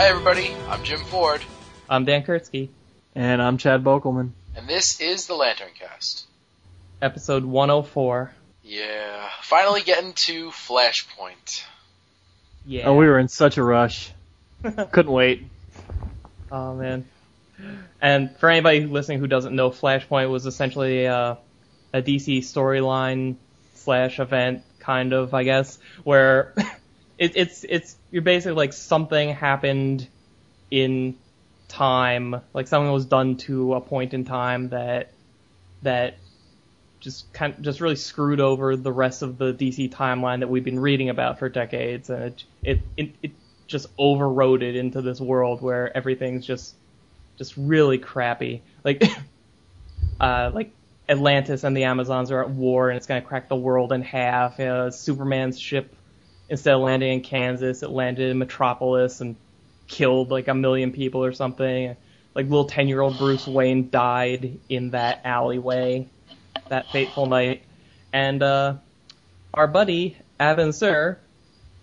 Hi, everybody. I'm Jim Ford, I'm Dan Kurtzky. And I'm Chad Bokelman. and this is the LanternCast. Episode 104. Yeah, finally getting to Flashpoint. Yeah. Oh, we were in such a rush. Couldn't wait. Oh man. And for anybody listening who doesn't know, Flashpoint was essentially uh, a DC storyline slash event, kind of, I guess, where it, it's it's you're basically like something happened in time, like something was done to a point in time that that just kind of, just really screwed over the rest of the DC timeline that we've been reading about for decades, and it it it, it just overrode it into this world where everything's just just really crappy. Like uh like Atlantis and the Amazons are at war and it's gonna crack the world in half. Uh, Superman's ship instead of landing in Kansas, it landed in Metropolis and killed like a million people or something. Like little ten year old Bruce Wayne died in that alleyway that fateful night. And uh our buddy, Abin Sur,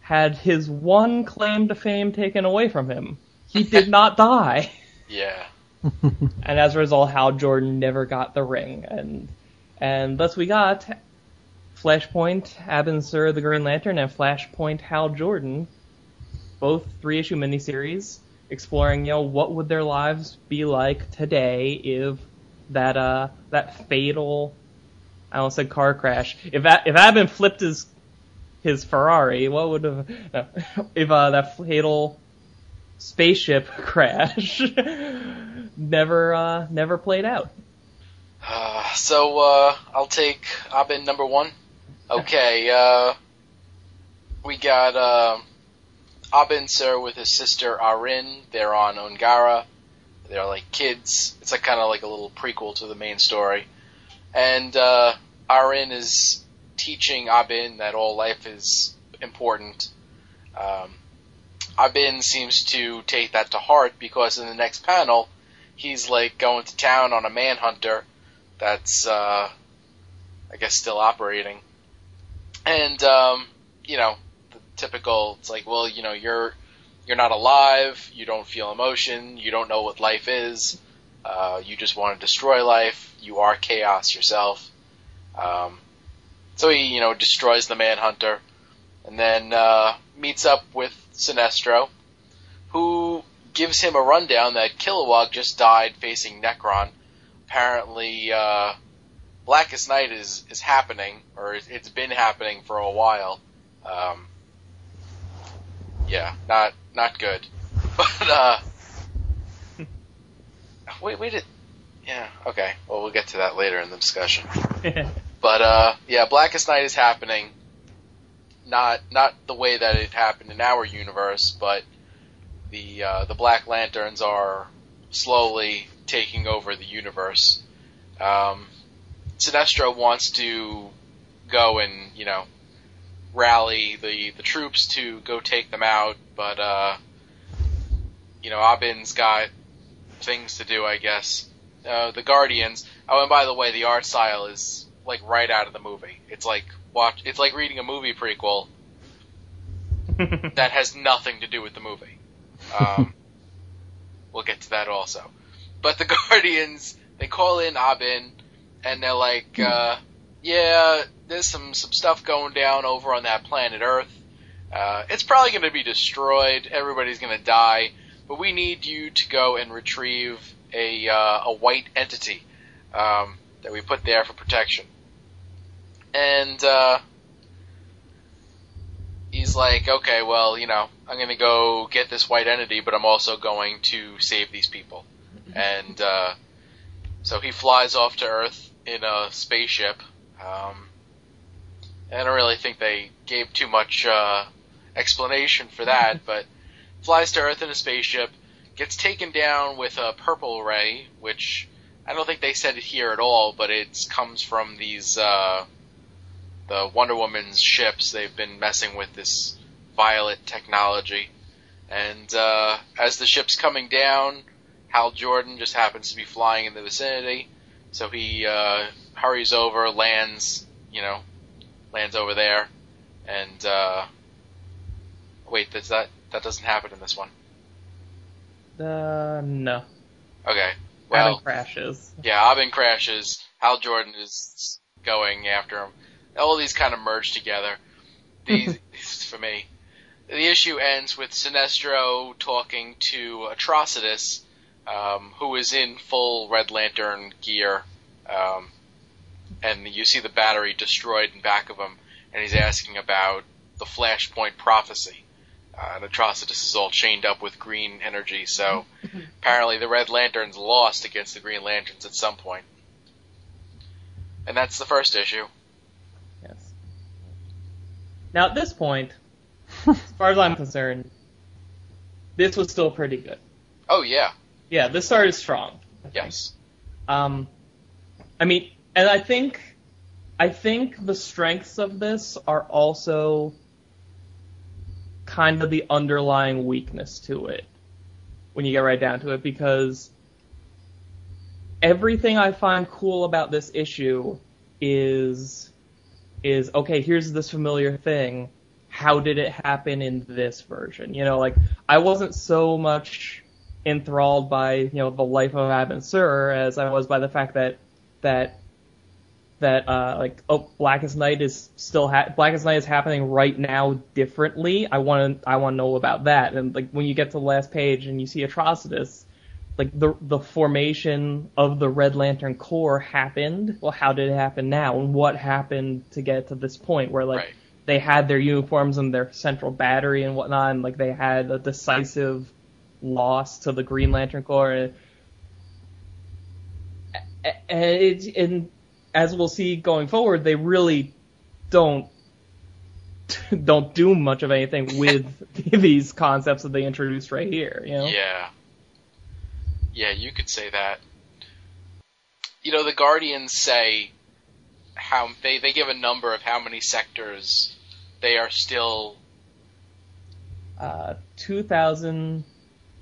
had his one claim to fame taken away from him. He did not die. Yeah. And as a result, Hal Jordan never got the ring. And and thus we got Flashpoint, Abin Sur, the Green Lantern, and Flashpoint, Hal Jordan, both three issue miniseries, exploring, you know, what would their lives be like today if that uh that fatal I almost said car crash. If if Abin flipped his his Ferrari, what would have no, if uh, that fatal spaceship crash never uh, never played out? Uh, so uh, I'll take Abin number one. Okay. Uh, we got uh, Abin Sur with his sister Arin. They're on Ungara. They're like kids. It's like kind of like a little prequel to the main story. And uh, Arin is teaching Abin that all life is important. Um, Abin seems to take that to heart because in the next panel, he's like going to town on a manhunter that's, uh, I guess, still operating. And, um, you know, the typical, it's like, well, you know, you're, you're not alive, you don't feel emotion, you don't know what life is, uh, you just want to destroy life, you are chaos yourself. Um, so he, you know, destroys the Manhunter, and then uh, meets up with Sinestro, who gives him a rundown that Kilowog just died facing Nekron. Apparently, uh, Blackest Night is is happening, or it's- been happening for a while. Um, yeah, not not good. But uh, wait, wait, it. Yeah, okay. Well, we'll get to that later in the discussion. But uh, yeah, Blackest Night is happening. Not not the way that it happened in our universe, but the uh, the Black Lanterns are slowly taking over the universe. Um, Sinestro wants to go and you know rally the the troops to go take them out, but uh, you know Abin's got things to do, I guess. Uh, the Guardians. Oh, and by the way, the art style is like right out of the movie. It's like watch. It's like reading a movie prequel that has nothing to do with the movie. Um, we'll get to that also. But the Guardians, they call in Abin, and they're like, uh, "Yeah, there's some some stuff going down over on that planet Earth. Uh, it's probably going to be destroyed. Everybody's going to die. But we need you to go and retrieve a uh, a white entity um, that we put there for protection." And uh, he's like, okay, well, you know, I'm going to go get this white entity, but I'm also going to save these people. And uh, so he flies off to Earth in a spaceship. Um, I don't really think they gave too much uh, explanation for that, but flies to Earth in a spaceship, gets taken down with a purple ray, which I don't think they said it here at all, but it comes from these uh, the Wonder Woman's ships. They've been messing with this violet technology, and uh, as the ship's coming down, Hal Jordan just happens to be flying in the vicinity, so he uh, hurries over, lands, you know, lands over there, and uh, wait, does that that doesn't happen in this one? Uh, no. Okay. Well, Well, crashes. yeah, Abin crashes. Hal Jordan is going after him. All these kind of merge together. These, for me, the issue ends with Sinestro talking to Atrocitus, um, who is in full Red Lantern gear, um, and you see the battery destroyed in back of him, and he's asking about the Flashpoint prophecy. Uh, and Atrocitus is all chained up with green energy, so apparently the Red Lanterns lost against the Green Lanterns at some point. And that's the first issue. Yes. Now at this point, as far as I'm concerned, this was still pretty good. Oh yeah, Yeah, this started strong. yes, Um, I mean, and I think, I think the strengths of this are also kind of the underlying weakness to it when you get right down to it because everything I find cool about this issue is is okay, here's this familiar thing. How did it happen in this version? You know, like I wasn't so much enthralled by, you know, the life of Abin Sur as I was by the fact that that that uh like oh Blackest Night is still ha- Blackest Night is happening right now differently. I want to I want to know about that. And like when you get to the last page and you see Atrocitus, like the the formation of the Red Lantern Corps happened. Well, how did it happen now, and what happened to get to this point where like Right. they had their uniforms and their central battery and whatnot, and like they had a decisive loss to the Green Lantern Corps. And, and, and as we'll see going forward, they really don't don't do much of anything with these concepts that they introduced right here. You know? yeah, yeah. You could say that. You know, the Guardians say how they they give a number of how many sectors they are still. uh, 2,000,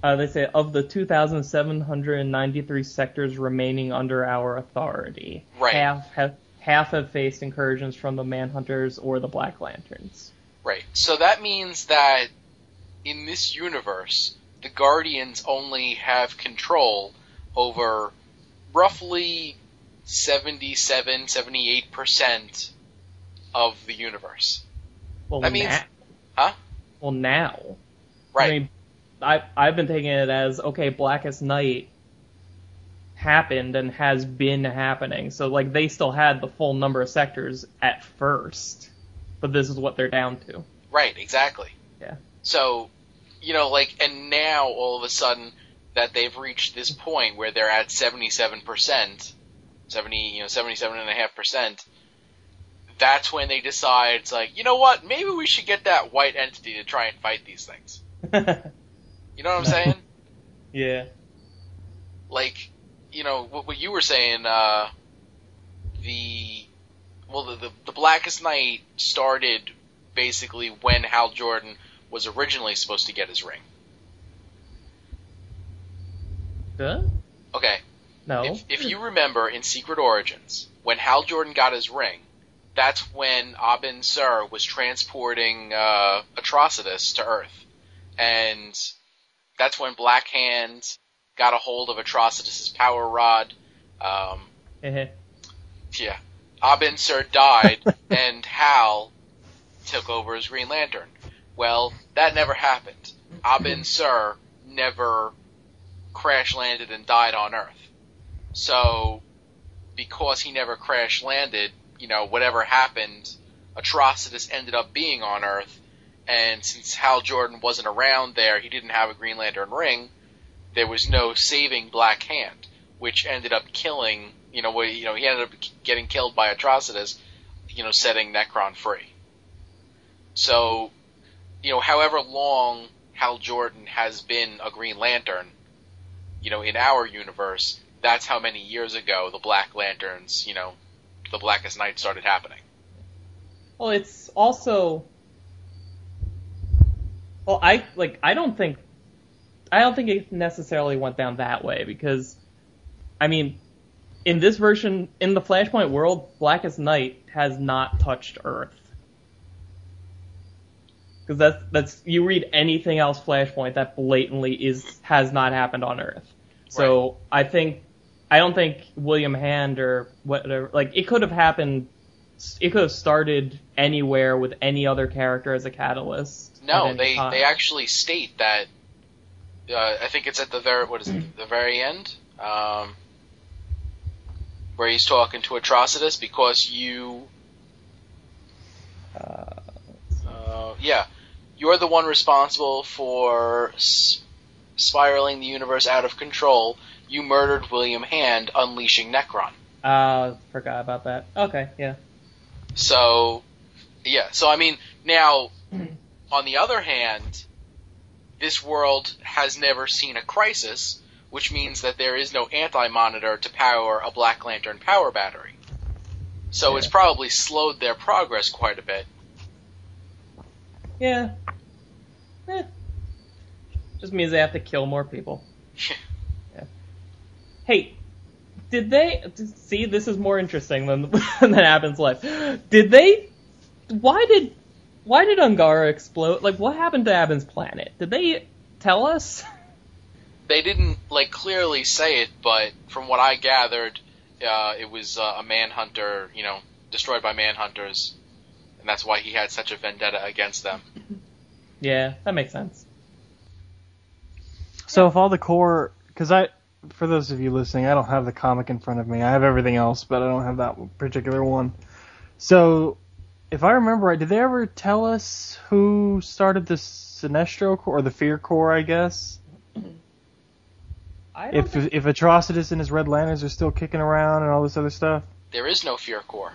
uh, they say of the 2,793 sectors remaining under our authority, Right. half have half have faced incursions from the Manhunters or the Black Lanterns. Right. So that means that in this universe, the Guardians only have control over roughly 77, 78% of the universe. Well, That means- na- Huh? Well, now, Right. I mean, I I've been taking it as okay, Blackest Night happened and has been happening. So like they still had the full number of sectors at first, but this is what they're down to. Right, exactly. Yeah. So, you know, like, and now all of a sudden that they've reached this point where they're at 77%, 70, you know, 77.5%, that's when they decide, it's like, you know what, maybe we should get that white entity to try and fight these things. You know what I'm saying? yeah. like, you know, what, what you were saying, uh, the, well, the, the, the Blackest Night started basically when Hal Jordan was originally supposed to get his ring. Huh? Okay, No. if, if you remember in Secret Origins, when Hal Jordan got his ring, that's when Abin Sur was transporting uh, Atrocitus to Earth, and that's when Black Hand got a hold of Atrocitus's power rod. Um, Eh, yeah, Abin Sur died, and Hal took over as Green Lantern. Well, that never happened. Abin Sur never crash landed and died on Earth. So, because he never crash landed, you know, whatever happened, Atrocitus ended up being on Earth, and since Hal Jordan wasn't around there, he didn't have a Green Lantern ring, there was no saving Black Hand, which ended up killing, you know, you know, he ended up getting killed by Atrocitus, you know, setting Nekron free. So, you know, however long Hal Jordan has been a Green Lantern, you know, in our universe, that's how many years ago the Black Lanterns, you know, the Blackest Night started happening. Well, it's also. Well, I like. I don't think. I don't think it necessarily went down that way because, I mean, in this version, in the Flashpoint world, Blackest Night has not touched Earth. because that's that's you read anything else Flashpoint that blatantly is has not happened on Earth. So I think I don't think William Hand or whatever like it could have happened. It could have started anywhere with any other character as a catalyst. No, they time. they actually state that. Uh, I think it's at the very what is it? The very end, um, where he's talking to Atrocitus because you, Uh, uh, yeah, you're the one responsible for s- spiraling the universe out of control. You murdered William Hand, unleashing Nekron. uh, forgot about that. Okay, yeah. So, yeah. So I mean, now, on the other hand, this world has never seen a crisis, which means that there is no anti-monitor to power a Black Lantern power battery. So it's probably slowed their progress quite a bit. Yeah. Eh. Just means they have to kill more people. yeah. Hey, did they see? This is more interesting than than happens live. Did they? Why did? Why did Ungara explode? Like, what happened to Abin's planet? Did they tell us? They didn't like clearly say it, but from what I gathered, uh, it was uh, a manhunter, you know, destroyed by manhunters, and that's why he had such a vendetta against them. Yeah, that makes sense. So if all the core, because I, for those of you listening, I don't have the comic in front of me. I have everything else, but I don't have that particular one. So, if I remember right, did they ever tell us who started the Sinestro Corps or the Fear Corps? I guess I don't if think- if Atrocitus and his Red Lanterns are still kicking around and all this other stuff. There is no Fear Corps.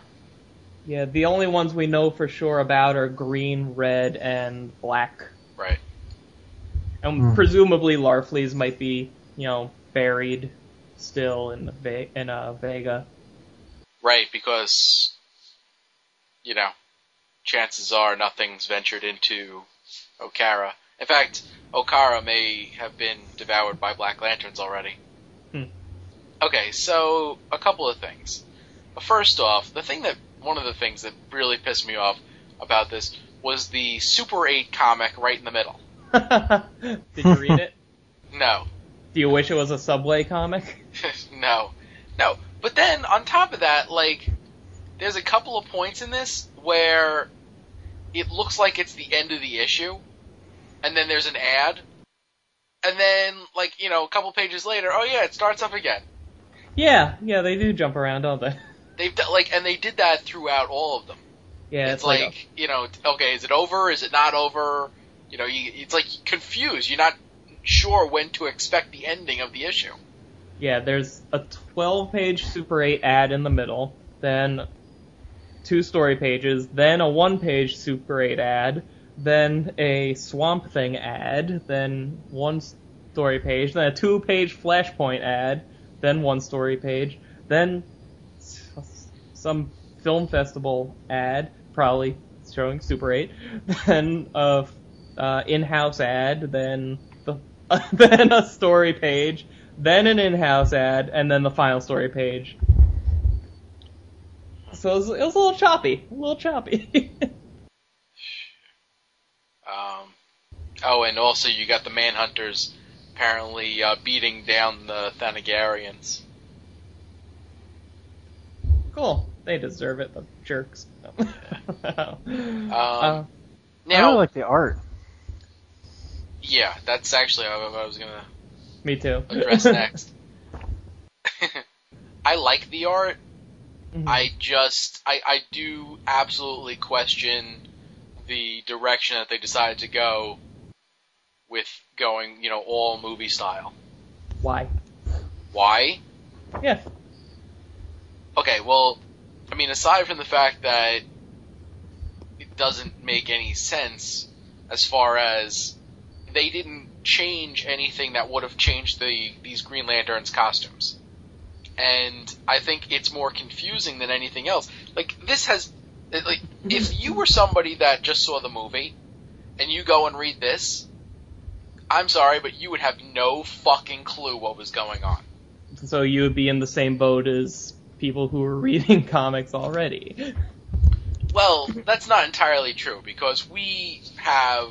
yeah, the only ones we know for sure about are green, red, and black. Right. And Hmm. presumably Larfleeze might be, you know, buried still in the Ve- in uh, Vega. Right, because you know, chances are nothing's ventured into Okaara. In fact, Okaara may have been devoured by Black Lanterns already. Hmm. Okay, so a couple of things. First off, the thing that one of the things that really pissed me off about this was the Super 8 comic right in the middle. Did you read it? No. Do you wish it was a Subway comic? no. No. But then on top of that, like there's a couple of points in this where it looks like it's the end of the issue and then there's an ad and then like, you know, a couple pages later, oh yeah, it starts up again. Yeah, yeah, they do jump around, don't they? They've done, like and they did that throughout all of them. Yeah, it's, it's, like, like, you know, okay, is it over? Is it not over? You know, you, it's like confused. You're not sure when to expect the ending of the issue. yeah, there's a 12-page Super 8 ad in the middle, then two story pages, then a one-page Super 8 ad, then a Swamp Thing ad, then one story page, then a two-page Flashpoint ad, then one story page, then some film festival ad, probably showing Super 8, then a uh, in-house ad, then the then a story page, then an in-house ad, and then the final story page. So it was, it was a little choppy, a little choppy. Um, oh, and also you got the Manhunters apparently uh, beating down the Thanagarians. cool, they deserve it, the jerks. Um, Uh, I now, really like the art. yeah, that's actually what I was gonna me too. address next. I like the art. Mhm. I just, I, I do absolutely question the direction that they decided to go with going, you know, all movie style. Why? Why? Yes. Okay, well, I mean, aside from the fact that it doesn't make any sense as far as they didn't change anything that would have changed the these Green Lanterns costumes. And I think it's more confusing than anything else. Like this has like if you were somebody that just saw the movie and you go and read this, I'm sorry, but you would have no fucking clue what was going on. So you would be in the same boat as people who were reading comics already. Well, that's not entirely true because we have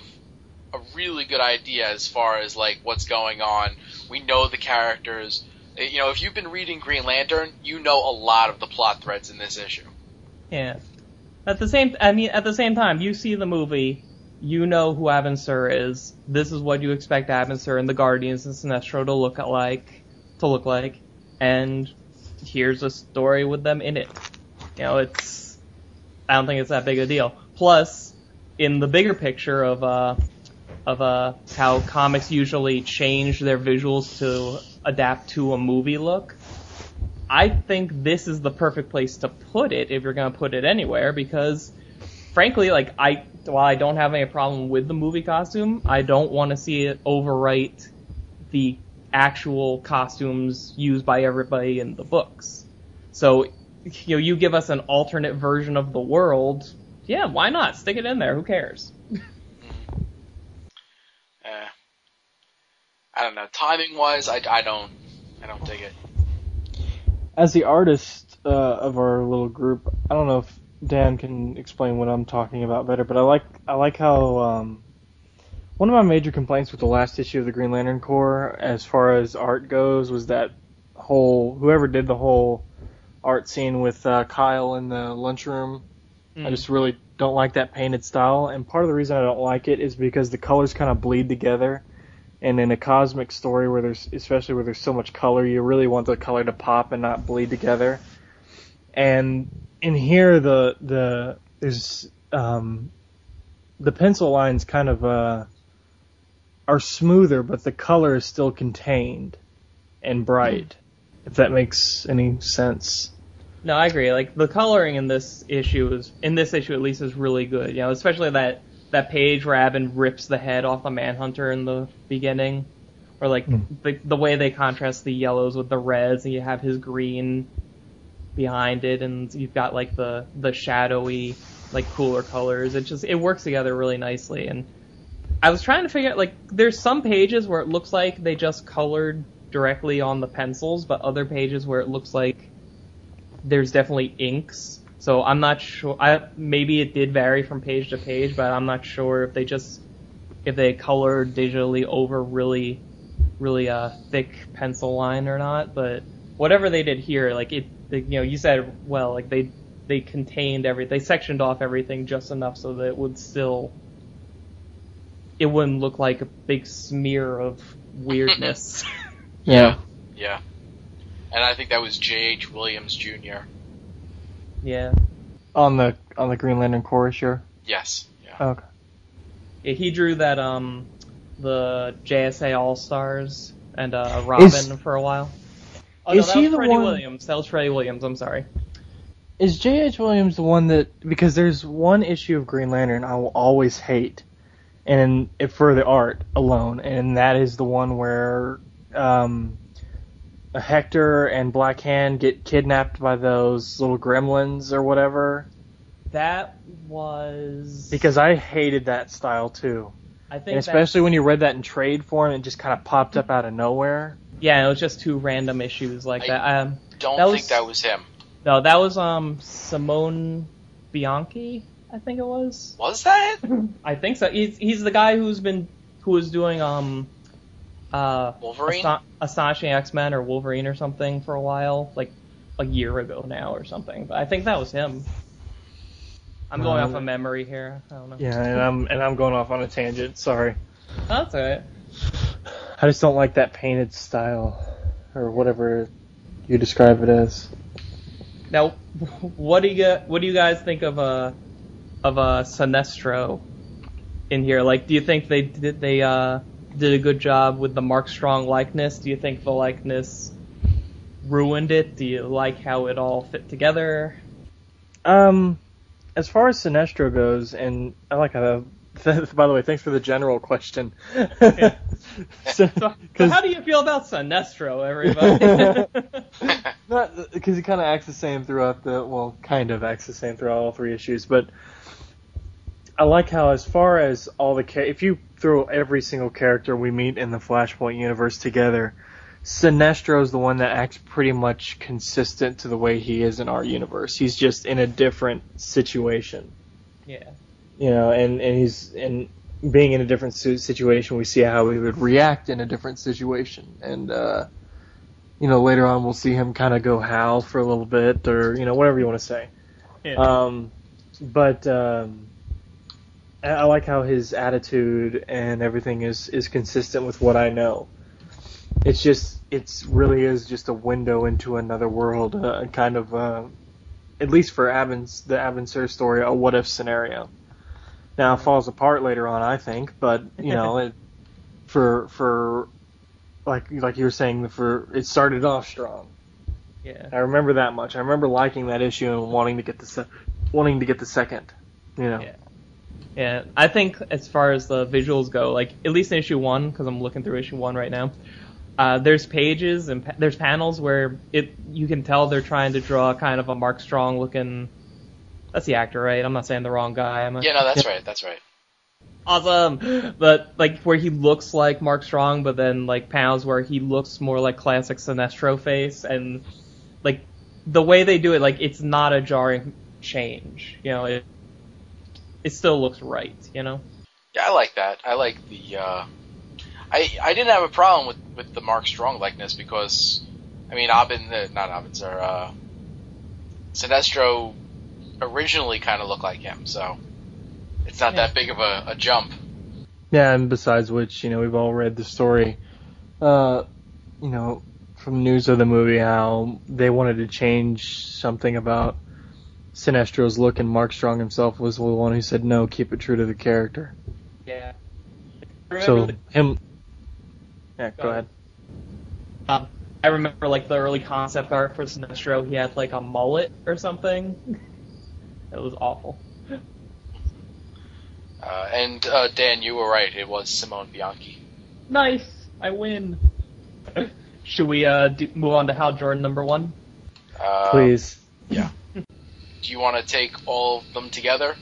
a really good idea as far as like what's going on. We know the characters. Uh, You know, if you've been reading Green Lantern, you know a lot of the plot threads in this issue. Yeah. At the same, I mean, at the same time, you see the movie, you know who Sur is. This is what you expect Sur and the Guardians and Sinestro to look like, to look like, and here's a story with them in it. You know, it's, I don't think it's that big a deal. Plus, in the bigger picture of uh, of uh, how comics usually change their visuals to adapt to a movie look. I think this is the perfect place to put it if you're going to put it anywhere because frankly like I while I don't have any problem with the movie costume, I don't want to see it overwrite the actual costumes used by everybody in the books. So you know, you give us an alternate version of the world, yeah, why not? Stick it in there, who cares? Uh, I don't know. Timing wise, I, I don't I don't dig it. As the artist uh, of our little group, I don't know if Dan can explain what I'm talking about better, but I like I like how um, one of my major complaints with the last issue of the Green Lantern Corps, as far as art goes, was that whole whoever did the whole art scene with uh, Kyle in the lunchroom. I Mm. just really don't like that painted style, and part of the reason I don't like it is because the colors kind of bleed together. And in a cosmic story where there's, especially where there's so much color, you really want the color to pop and not bleed together. And in here, the the there's um, the pencil lines kind of uh, are smoother, but the color is still contained and bright. If that makes any sense. No, I agree. Like the coloring in this issue is in this issue at least is really good. You know, especially that that page where Abin rips the head off the Manhunter in the beginning, or like Mm. the the way they contrast the yellows with the reds, and you have his green behind it, and you've got like the the shadowy like cooler colors. It just it works together really nicely. And I was trying to figure out like there's some pages where it looks like they just colored directly on the pencils, but other pages where it looks like there's definitely inks. So I'm not sure. I maybe it did vary from page to page, but I'm not sure if they just if they colored digitally over really really uh thick pencil line or not. But whatever they did here, like it, they, you know, you said well, like they they contained every they sectioned off everything just enough so that it would still it wouldn't look like a big smear of weirdness. Yeah. Yeah. And I think that was J.H. Williams Jr. yeah. On the on the Green Lantern Corps, sure. Yes. Yeah. Okay. Yeah, he drew that um the JSA All Stars and uh Robin Is- for a while. Oh is no, that he was the Freddie one- Williams. That was Freddie Williams. I'm sorry. Is J.H. Williams the one that because there's one issue of Green Lantern I will always hate, and if for the art alone, and that is the one where um, Hector and Black Hand get kidnapped by those little gremlins or whatever. That was Because I hated that style too, I think and that- especially when you read that in trade form, it just kind of popped up out of nowhere. yeah, it was just two random issues like I- that. Um, Don't that think was- that was him. no, that was um Simone Bianchi. I think it was. Was that? I think so. He's he's the guy who's been who was doing um uh Wolverine? Asa- Astonishing X Men or Wolverine or something for a while, like a year ago now or something. But I think that was him. I'm going Um, off of memory here. I don't know. Yeah, and I'm and I'm going off on a tangent. Sorry. That's alright. I just don't like that painted style, or whatever you describe it as. Now, what do you what do you guys think of a of uh Sinestro in here? Like, do you think they did they uh did a good job with the Mark Strong likeness? Do you think the likeness ruined it? Do you like how it all fit together? Um, as far as Sinestro goes, and I like how. By the way, thanks for the general question. So, so 'cause- how do you feel about Sinestro, everybody? Not because he kind of acts the same throughout the well, kind of acts the same throughout all three issues, but I like how as far as all the cha- if you throw every single character we meet in the Flashpoint universe together, Sinestro is the one that acts pretty much consistent to the way he is in our universe. He's just in a different situation. Yeah. You know, and and he's and being in a different situation, we see how he would react in a different situation, and uh, you know, later on we'll see him kind of go howl for a little bit, or you know, whatever you want to say. Yeah. Um, but um, I like how his attitude and everything is is consistent with what I know. It's just it's really is just a window into another world, uh, kind of uh, at least for Abin's the Abin story, a what if scenario. Now it falls apart later on, I think, but you know, it, for for like like you were saying, for it started off strong. yeah. I remember that much. I remember liking that issue and wanting to get the se- wanting to get the second. You know. Yeah. Yeah, I think as far as the visuals go, like at least in issue one, because I'm looking through issue one right now. Uh, there's pages and pa- there's panels where it you can tell they're trying to draw kind of a Mark Strong looking. That's the actor, right? I'm not saying the wrong guy. Am I? Yeah, no, that's right. That's right. Awesome, but like where he looks like Mark Strong, but then like panels where he looks more like classic Sinestro face, and like the way they do it, like it's not a jarring change. You know, it it still looks right. You know. Yeah, I like that. I like the. Uh, I I didn't have a problem with with the Mark Strong likeness because, I mean, Abin, uh, not Abin, sir, uh, Sinestro originally kind of looked like him, so it's not Yeah. that big of a, a jump. Yeah, and besides which, you know, we've all read the story, uh, you know, from news of the movie how they wanted to change something about Sinestro's look, and Mark Strong himself was the one who said no, keep it true to the character. Yeah. So him, yeah, go Go ahead. Um, I remember like the early concept art for Sinestro. He had like a mullet or something. It was awful. Uh, and uh, Dan, you were right. It was Simone Bianchi. Nice, I win. Should we uh do, move on to Hal Jordan number one? Uh, Please. Do you want to take all of them together?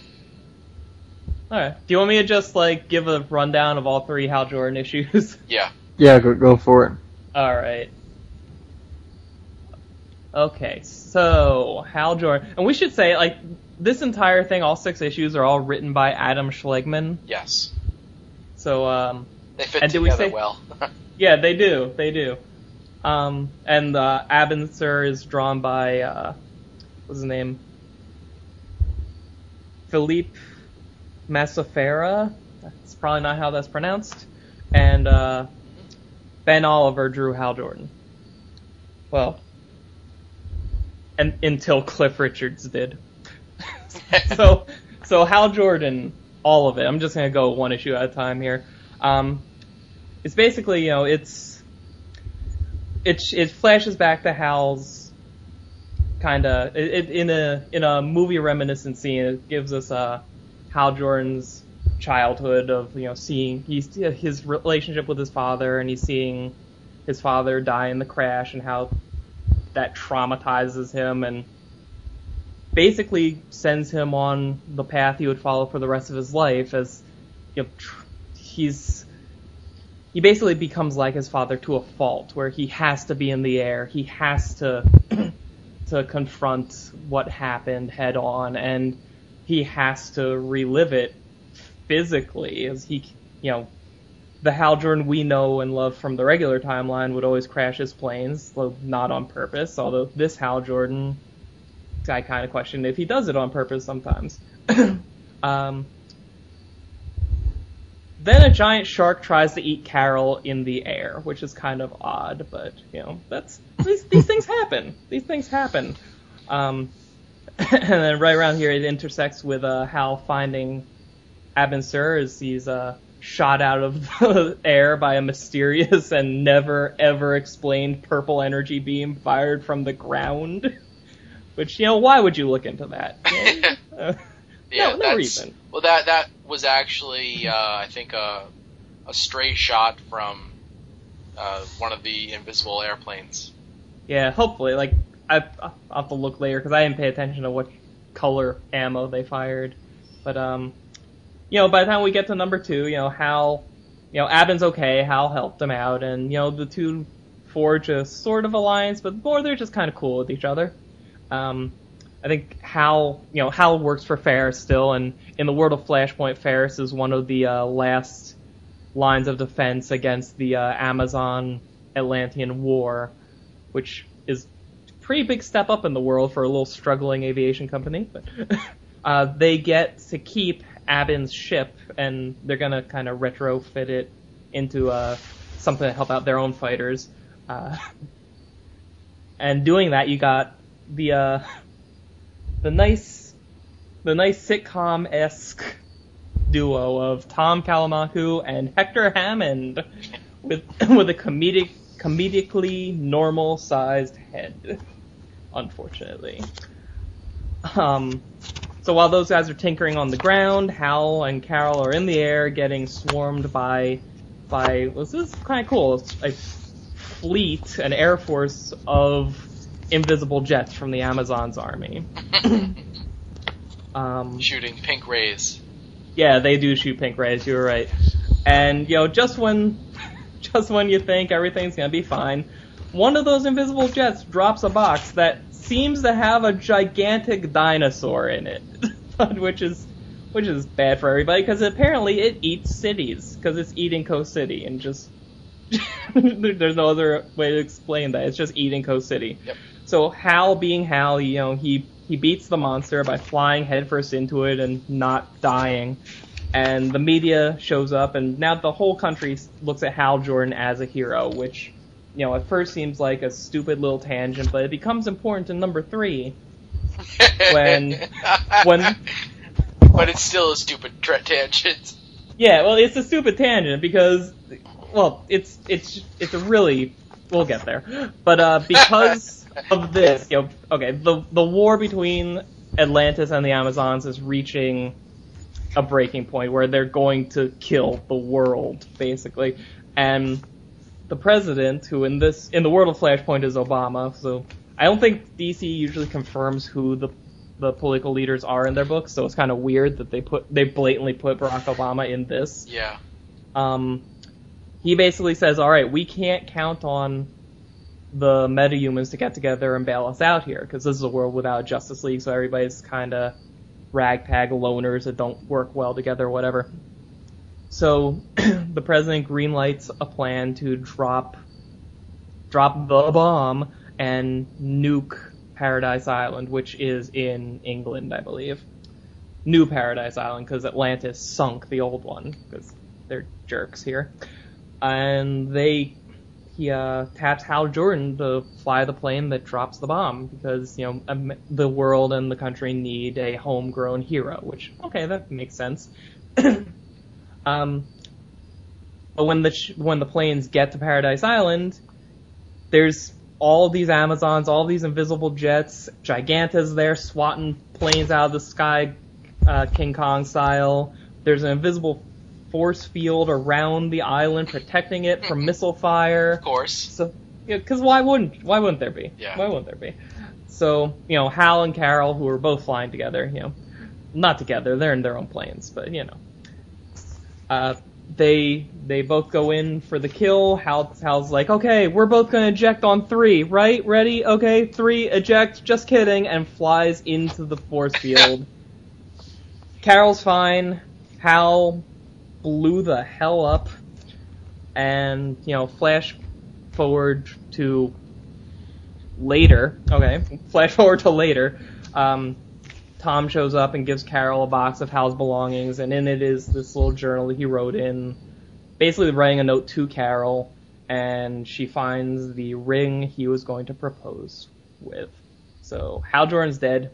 All right. Do you want me to just like give a rundown of all three Hal Jordan issues? Yeah. Yeah, go, go for it. all right. Okay, so Hal Jordan, and we should say like this entire thing, all six issues are all written by Adam Schlagman. Yes. So um, They fit And did we together say- well. Yeah, they do. They do. Um, and uh, Abin Sur is drawn by uh, what's his name? Felipe Massafera. That's probably not how that's pronounced. And uh, Ben Oliver drew Hal Jordan. Well, and until Cliff Richards did. so, so Hal Jordan, all of it. I'm just gonna go one issue at a time here. Um, it's basically, you know, it's it it flashes back to Hal's kind of in a in a movie reminiscent scene. It gives us uh, Hal Jordan's childhood of you know seeing he's his relationship with his father and he's seeing his father die in the crash and how that traumatizes him and basically sends him on the path he would follow for the rest of his life as you know tr- he's he basically becomes like his father to a fault where he has to be in the air he has to to confront what happened head on and he has to relive it physically as he you know the Hal Jordan we know and love from the regular timeline would always crash his planes, though not on purpose. Although this Hal Jordan, I kind of question if he does it on purpose sometimes. um, then a giant shark tries to eat Carol in the air, which is kind of odd, but you know that's these, these things happen. These things happen. Um, and then right around here it intersects with uh, Hal finding Abin Sur as he's uh, shot out of the air by a mysterious and never ever explained purple energy beam fired from the ground. Which you know, why would you look into that? You know, uh, Yeah, no, no reason. Well. That that was actually, uh, I think, a a stray shot from uh, one of the invisible airplanes. Yeah, hopefully. Like I, I'll have to look later because I didn't pay attention to what color ammo they fired. But um, you know, by the time we get to number two, you know, Hal, you know, Abin's okay. Hal helped him out, and you know, the two forge a sort of alliance, but more they're just kind of cool with each other. Um, I think Hal, you know, Hal works for Ferris still, and in the world of Flashpoint, Ferris is one of the uh, last lines of defense against the uh, Amazon Atlantean War, which is a pretty big step up in the world for a little struggling aviation company. But uh, they get to keep Abin's ship, and they're gonna kind of retrofit it into uh, something to help out their own fighters. Uh, and doing that, you got the uh, the nice the nice sitcom esque duo of Tom Kalmaku and Hector Hammond with with a comedic comedically normal sized head. Unfortunately. Um so while those guys are tinkering on the ground, Hal and Carol are in the air getting swarmed by by well, this is kind of cool. A fleet, an air force of invisible jets from the Amazon's army. um, Shooting pink rays. yeah, they do shoot pink rays. You were right. And you know, just when, just when you think everything's gonna be fine, one of those invisible jets drops a box that seems to have a gigantic dinosaur in it, which is, which is bad for everybody because apparently it eats cities because it's eating Coast City and just. There's no other way to explain that. It's just eating Coast City. Yep. So Hal, being Hal, you know, he he beats the monster by flying headfirst into it and not dying. And the media shows up, and now the whole country looks at Hal Jordan as a hero, which, you know, at first seems like a stupid little tangent, but it becomes important in number three. When- when- but it's still a stupid tra- tangent. Yeah, well, it's a stupid tangent because, well, it's it's it's a really we'll get there, but uh, because of this, you know, okay, the the war between Atlantis and the Amazons is reaching a breaking point where they're going to kill the world basically, and the president, who in this in the world of Flashpoint is Obama, so I don't think DC usually confirms who the the political leaders are in their books, so it's kind of weird that they put they blatantly put Barack Obama in this. Yeah. Um, he basically says, "All right, we can't count on the metahumans to get together and bail us out here because this is a world without Justice League, so everybody's kind of ragtag loners that don't work well together, or whatever." So the president greenlights a plan to drop drop the bomb and nuke Paradise Island, which is in England, I believe. New Paradise Island, because Atlantis sunk the old one, because they're jerks here. And they, he uh, taps Hal Jordan to fly the plane that drops the bomb, because, you know, um, the world and the country need a homegrown hero, which, okay, that makes sense. um, but when the, sh- when the planes get to Paradise Island, there's all these Amazons, all these invisible jets, Giganta's there swatting planes out of the sky, uh, King Kong style. There's an invisible force field around the island protecting it from missile fire. Of course. So, because why wouldn't why wouldn't there be? Yeah. Why wouldn't there be? So, you know, Hal and Carol, who are both flying together, you know, not together, they're in their own planes, but you know, uh, they they both go in for the kill. Hal Hal's like, okay, we're both gonna eject on three, right? Ready? Okay, three, eject. Just kidding, and flies into the force field. Carol's fine. Hal blew the hell up, and you know, flash forward to later. Okay, flash forward to later. Um, Tom shows up and gives Carol a box of Hal's belongings, and in it is this little journal he wrote in, basically writing a note to Carol, and she finds the ring he was going to propose with. So Hal Jordan's dead.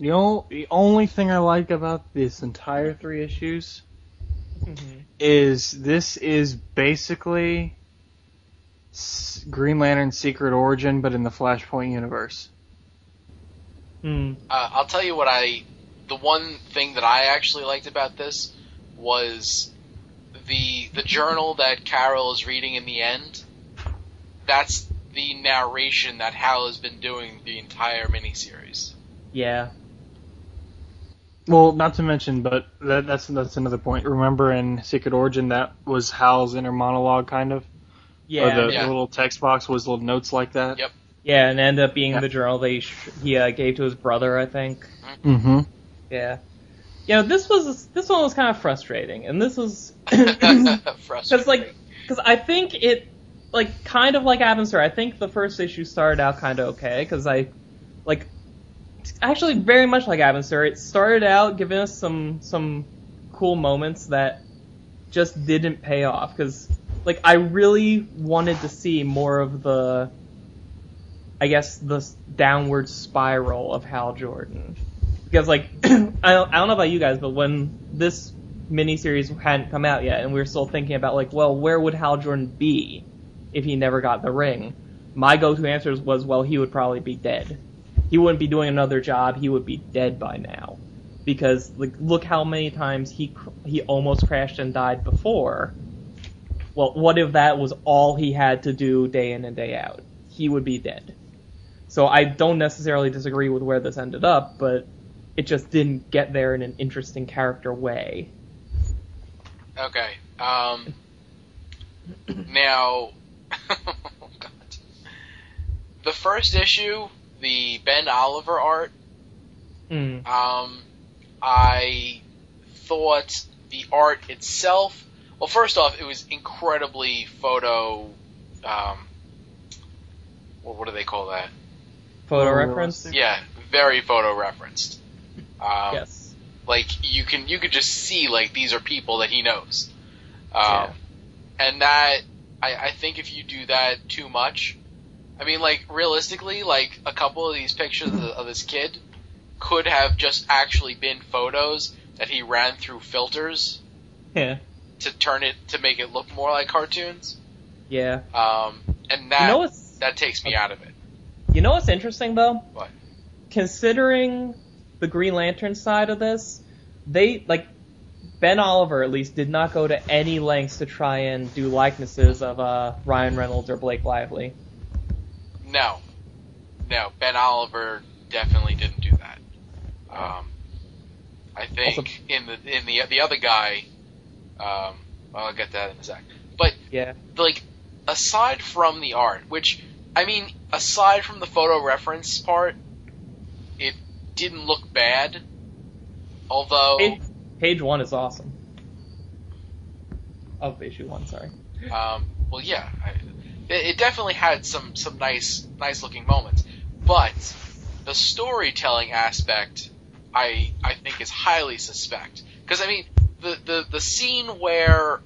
The, o- the only thing I like about this entire three issues is this is basically S- Green Lantern Secret Origin, but in the Flashpoint universe. Hmm. Uh, I'll tell you what I. The one thing that I actually liked about this was the the journal that Carol is reading in the end. That's the narration that Hal has been doing the entire miniseries. Yeah. Well, not to mention, but that, that's that's another point. Remember in Secret Origin, that was Hal's inner monologue, kind of. Yeah. Or the, Yeah. the little text box was little notes like that. Yep. Yeah, and ended up being Yeah. the journal they sh- he uh, gave to his brother, I think. Mm-hmm. Yeah. You know, this was this one was kind of frustrating, and this was because like because I think it like kind of like Abin Sur. I think the first issue started out kind of okay because I like actually very much like Abin Sur. It started out giving us some some cool moments that just didn't pay off because like I really wanted to see more of the I guess the downward spiral of Hal Jordan because like I don't, I don't know about you guys, but when this miniseries hadn't come out yet, and we were still thinking about like, well, where would Hal Jordan be if he never got the ring? My go-to answers was, well, he would probably be dead. He wouldn't be doing another job. He would be dead by now, because like, look how many times he he almost crashed and died before. Well, what if that was all he had to do day in and day out? He would be dead. So I don't necessarily disagree with where this ended up, but it just didn't get there in an interesting character way. Okay. Um. Now, oh the first issue, the Ben Oliver art. Mm. Um, I thought the art itself. Well, first off, it was incredibly photo. Um, what, what do they call that? Photo Oh, reference? Yeah, very photo referenced. Um, Yes. like you can you could just see like these are people that he knows um, Yeah. and that I, I think if you do that too much i mean like realistically like a couple of these pictures of, of this kid could have just actually been photos that he ran through filters Yeah. to turn it to make it look more like cartoons Yeah. um, and that You know that takes me out of it you know what's interesting though? What? Considering the Green Lantern side of this, they like Ben Oliver at least did not go to any lengths to try and do likenesses of uh, Ryan Reynolds or Blake Lively. No, no. Ben Oliver definitely didn't do that. Um, I think Also- in the in the the other guy, um, I'll get that in a sec. But Yeah. like, aside from the art, which I mean, aside from the photo reference part, it didn't look bad. Although, Page, page one is awesome. Of issue one, sorry. Um, well, yeah, I, it, it definitely had some some nice nice looking moments, but the storytelling aspect, I I think is highly suspect. Because I mean, the the the scene where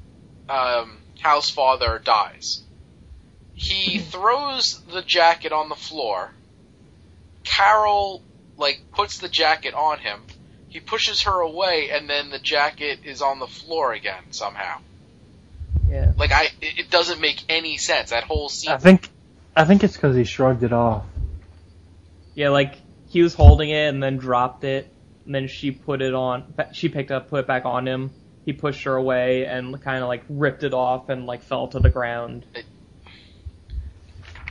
um, Hal's father dies, he throws the jacket on the floor. Carol like puts the jacket on him. He pushes her away, and then the jacket is on the floor again somehow. Yeah. Like I, it it doesn't make any sense. That whole scene. I think I think it's because he shrugged it off. Yeah, like he was holding it and then dropped it, and then she put it on. She picked up, put it back on him. He pushed her away and kind of like ripped it off and like fell to the ground.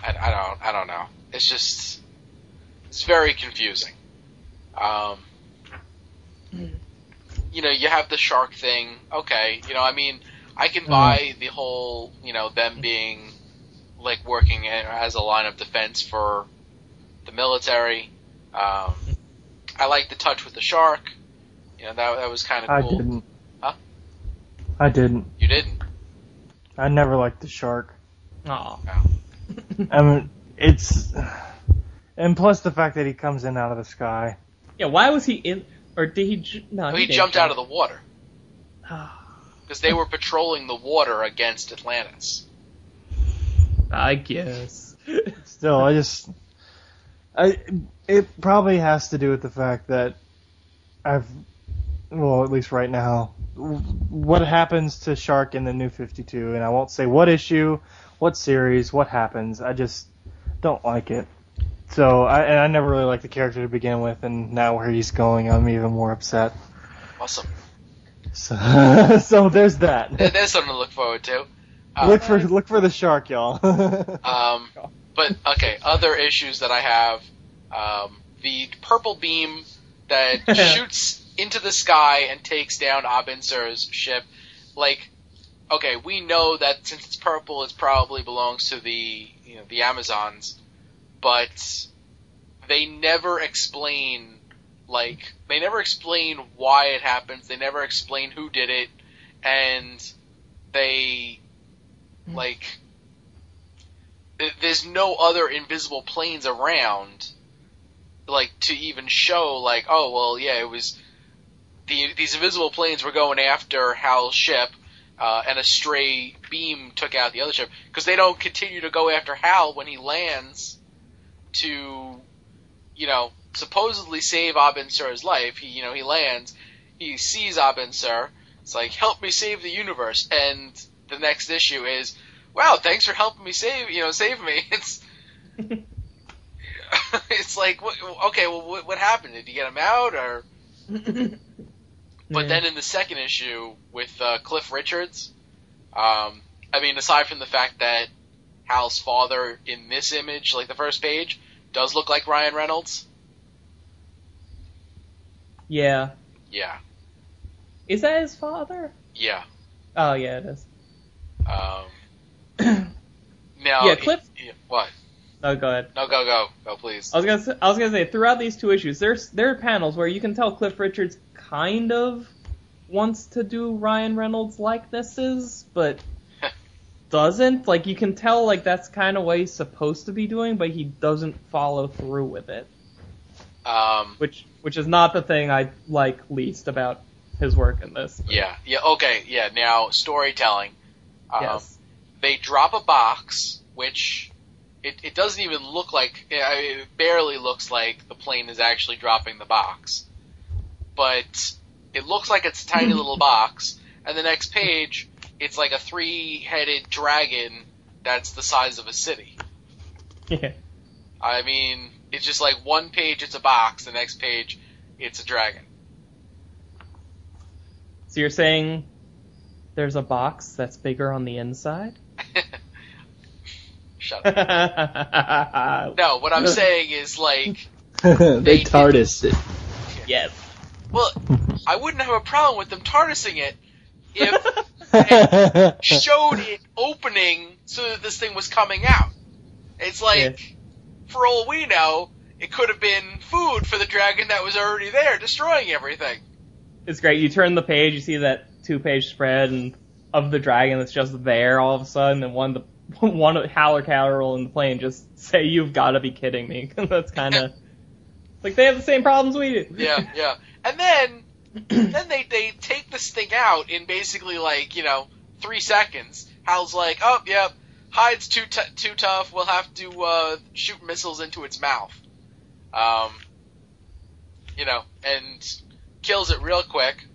I, I don't, I don't know. It's just, it's very confusing. Um, you know, you have the shark thing. Okay, you know, I mean, I can buy the whole, you know, them being like working as a line of defense for the military. Um, I like the touch with the shark. You know, that that was kind of cool. I didn't. Huh? I didn't. You didn't. I never liked the shark. Aw. I mean, it's and plus the fact that he comes in out of the sky. Yeah, why was he in? Or did he? No, Well, he didn't jumped jump. out of the water because they were patrolling the water against Atlantis. I guess. Still, I just, I it probably has to do with the fact that I've, well, at least right now, what happens to Shark in the New Fifty Two, and I won't say what issue, what series, what happens. I just don't like it. So I and I never really liked the character to begin with, and now where he's going, I'm even more upset. Awesome. So, so there's that. There- There's something to look forward to. Uh, look for look for the shark, y'all. Um, but okay, other issues that I have, um, the purple beam that shoots into the sky and takes down Abin Sur's ship. Like, okay, we know that since it's purple, it probably belongs to the you know the Amazons. but they never explain like they never explain why it happens. They never explain who did it, and they like th- there's no other invisible planes around like to even show like oh well yeah it was the these invisible planes were going after Hal's ship uh, and a stray beam took out the other ship because they don't continue to go after Hal when he lands to you know supposedly save Abin Sur's life. He you know he lands he sees Abin Sur it's like help me save the universe. And the next issue is wow thanks for helping me save you know save me. It's it's like what, okay well what, what happened? Did you get him out or? But then in the second issue with uh, Cliff Richards, um, I mean, aside from the fact that Hal's father in this image, like the first page, does look like Ryan Reynolds. Yeah. Yeah, Is that his father? yeah. Oh yeah, it is. Um, now, Yeah, Cliff- yeah, what? Oh, go ahead. No, go, go, go, please. I was gonna say, I was gonna say throughout these two issues, there's there are panels where you can tell Cliff Richards kind of wants to do Ryan Reynolds likenesses, but doesn't. Like you can tell, like that's kind of what he's supposed to be doing, but he doesn't follow through with it. Um, Which which is not the thing I like least about his work in this. yeah, yeah, okay, yeah. Now, storytelling. Um, yes. they drop a box, which it, it doesn't even look like, I mean, it barely looks like the plane is actually dropping the box. But it looks like it's a tiny little box, and the next page, it's like a three-headed dragon that's the size of a city. Yeah. I mean, it's just like one page it's a box, the next page it's a dragon. So you're saying there's a box that's bigger on the inside? Shut up. No, what I'm saying is like, they TARDIS it. yes. well, I wouldn't have a problem with them TARDISing it if they showed it opening so that this thing was coming out. It's like, Yeah. For all we know, it could have been food for the dragon that was already there, destroying everything. It's great. You turn the page, you see that two page spread and of the dragon that's just there all of a sudden, and one the one or Carol in the plane just say, "You've got to be kidding me." that's kind of like they have the same problems we do. Yeah, yeah. And then, then they they take this thing out in basically like you know three seconds. Hal's like, oh yeah, hide's too t- too tough. We'll have to uh, shoot missiles into its mouth. Um, you know, and kills it real quick.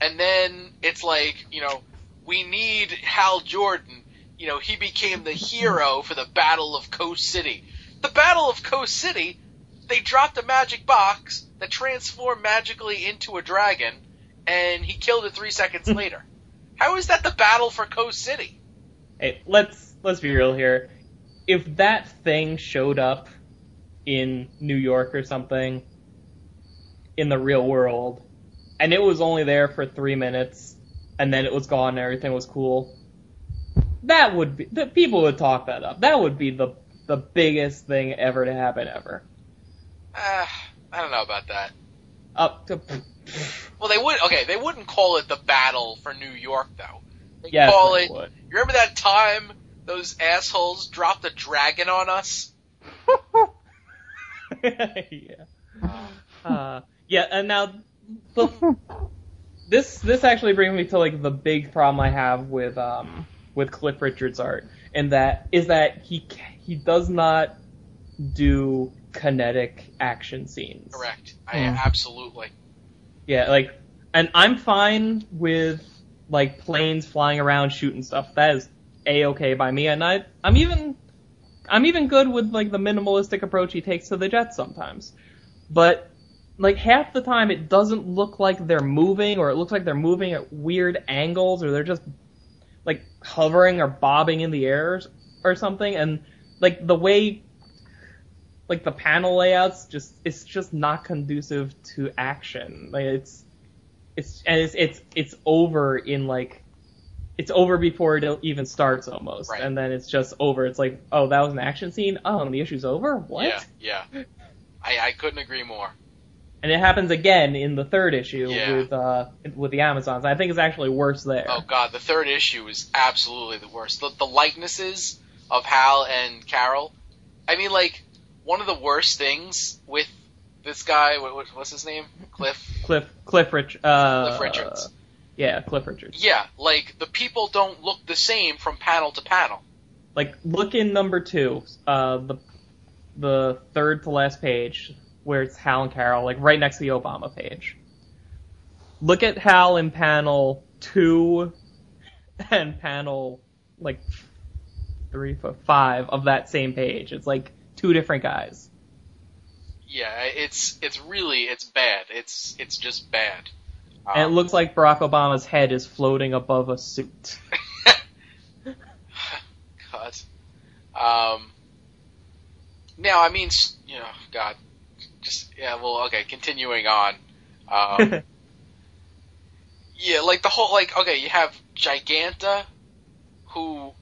And then it's like, you know, we need Hal Jordan. You know, he became the hero for the Battle of Coast City. The Battle of Coast City, they dropped a magic box that transformed magically into a dragon, and he killed it three seconds later. How is that the battle for Coast City? Hey, let's let's be real here. If that thing showed up in New York or something in the real world, and it was only there for three minutes, and then it was gone and everything was cool, that would be the people would talk that up. That would be the the biggest thing ever to happen ever. Uh, I don't know about that. Up to Well, they would. Okay, they wouldn't call it the battle for New York, though. They yes, call it. would. You remember that time those assholes dropped a dragon on us? yeah. Uh, yeah, and now the, this this actually brings me to like the big problem I have with um with Cliff Richard's art, and that is that he he does not do kinetic action scenes. Correct. I Hmm. absolutely. Yeah, like, and I'm fine with like planes flying around shooting stuff. That is a okay by me, and I I'm even I'm even good with like the minimalistic approach he takes to the jets sometimes. But like half the time, it doesn't look like they're moving, or it looks like they're moving at weird angles, or they're just like hovering or bobbing in the air or something. And like the way like the panel layouts just it's just not conducive to action. Like it's it's and it's it's it's over in like it's over before it even starts almost, Right. and then it's just over. It's like, oh, that was an action scene. Oh, and the issue's over. What? Yeah, yeah. I, I couldn't agree more. And it happens again in the third issue Yeah. with uh with the Amazons. I think it's actually worse there. Oh god, the third issue is absolutely the worst. The, the likenesses of Hal and Carol. I mean, like one of the worst things with this guy. What, what, what's his name? Cliff. Cliff Cliff Rich uh Cliff Richards. Yeah, Cliff Richards. Yeah, like the people don't look the same from panel to panel. Like look in number two, uh the the third to last page where it's Hal and Carol, like right next to the Obama page. Look at Hal in panel two and panel like three, four, five of that same page. It's like two different guys. Yeah, it's it's really it's bad. It's it's just bad. And it Um, looks like Barack Obama's head is floating above a suit. God. Um. Now, I mean, you know, God, just yeah. Well, okay. Continuing on. Um, yeah, like the whole like okay, you have Giganta, who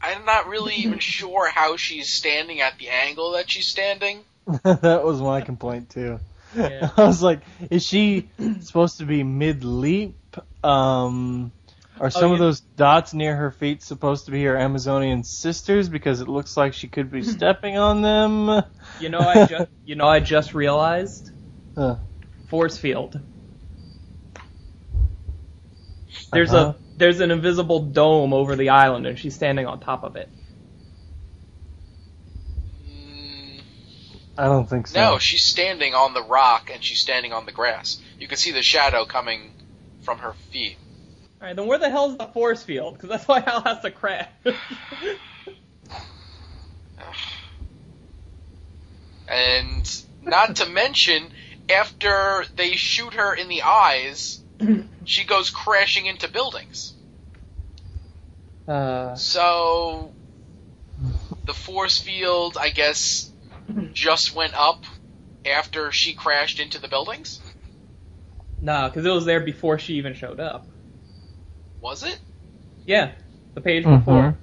I'm not really even sure how she's standing at the angle that she's standing. that was my complaint too. Yeah. I was like, is she supposed to be mid leap? Um, are some of yeah. those dots near her feet supposed to be her Amazonian sisters? Because it looks like she could be stepping on them. You know, I just you know I just realized Huh. force field. There's Uh-huh. a there's an invisible dome over the island, and she's standing on top of it. I don't think so. no, she's standing on the rock and she's standing on the grass. You can see the shadow coming from her feet. All right, then where the hell is the force field? Because that's why Hal has to crash. And not to mention, after they shoot her in the eyes, she goes crashing into buildings. uh, So the force field, I guess, just went up after she crashed into the buildings. nah, because it was there before she even showed up. Was it? Yeah, the page Mhm. before.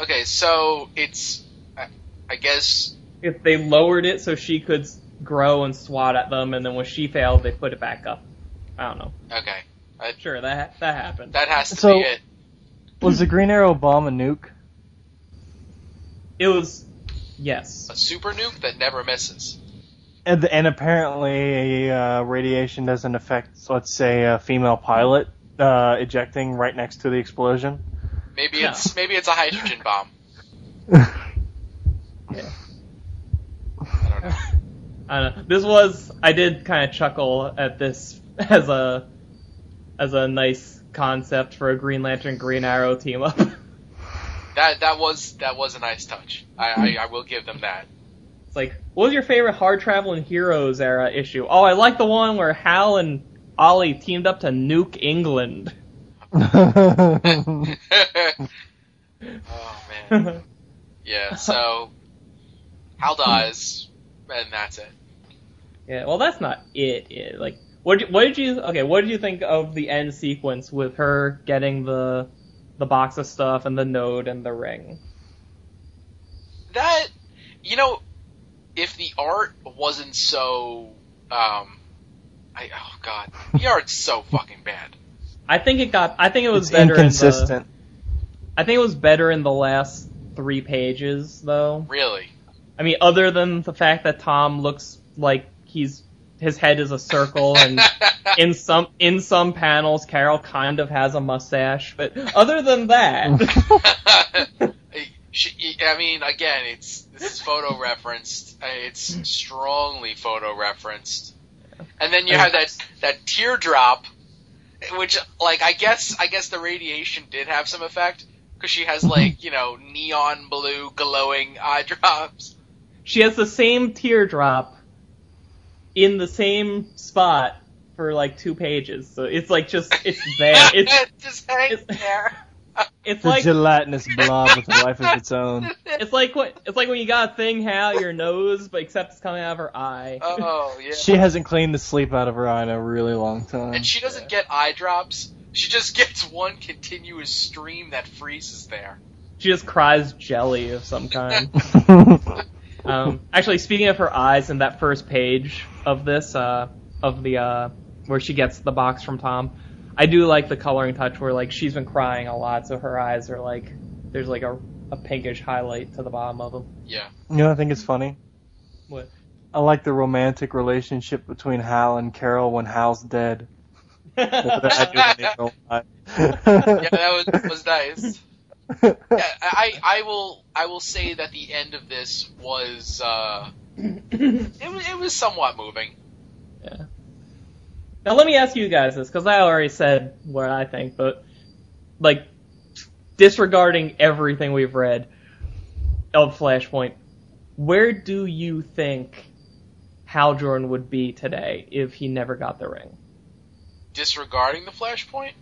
Okay, so it's, I, I guess, If they lowered it so she could grow and swat at them, and then when she failed, they put it back up. I don't know. okay, I, Sure, that that happened. that has to So- be it. Was the Green Arrow bomb a nuke? It was yes. A super nuke that never misses. And, and apparently, uh, radiation doesn't affect, let's say, a female pilot uh, ejecting right next to the explosion. Maybe No. it's maybe it's a hydrogen bomb. Yeah. I don't know. I don't know. This was I did kind of chuckle at this as a as a nice concept for a Green Lantern Green Arrow team up. That that was that was a nice touch. I, I, I will give them that. It's like, what was your favorite hard traveling heroes era issue? Oh, I like the one where Hal and Ollie teamed up to nuke England. oh man. Yeah. So Hal dies, and that's it. Yeah, well, that's not it. it like, what did, what did you? Okay, what did you think of the end sequence with her getting the the box of stuff and the node and the ring? That you know, if the art wasn't so, um, I oh god, the art's so fucking bad. I think it got. I think it was it's better. In inconsistent. the, I think it was better in the last three pages, though. Really. I mean, other than the fact that Tom looks like he's his head is a circle, and in some in some panels, Carol kind of has a mustache. But other than that, She- I mean, again, it's this is photo referenced. Uh, It's strongly photo referenced. And then you have that that teardrop, which, like, I guess I guess the radiation did have some effect because she has like you know neon blue glowing eye drops. she has the same teardrop in the same spot for like two pages. So it's like just it's there. It's just hang it's- there. it's The like gelatinous blob with a life of its own. it's like what it's like when you got a thing out your nose, but except it's coming out of her eye. Oh yeah. She hasn't cleaned the sleep out of her eye in a really long time. and she doesn't get eye drops. She just gets one continuous stream that freezes there. She just cries jelly of some kind. Um, actually, speaking of her eyes, in that first page of this, uh, of the uh, where she gets the box from Tom, I do like the coloring touch where like she's been crying a lot, so her eyes are like there's like a, a pinkish highlight to the bottom of them. Yeah. You know, I think it's funny. What? I like the romantic relationship between Hal and Carol when Hal's dead. yeah, yeah, that was was nice. Yeah, I I will I will say that the end of this was uh it was it was somewhat moving. Yeah. Now let me ask you guys this, because I already said what I think, but like disregarding everything we've read of Flashpoint, where do you think Hal Jordan would be today if he never got the ring? Disregarding the flashpoint?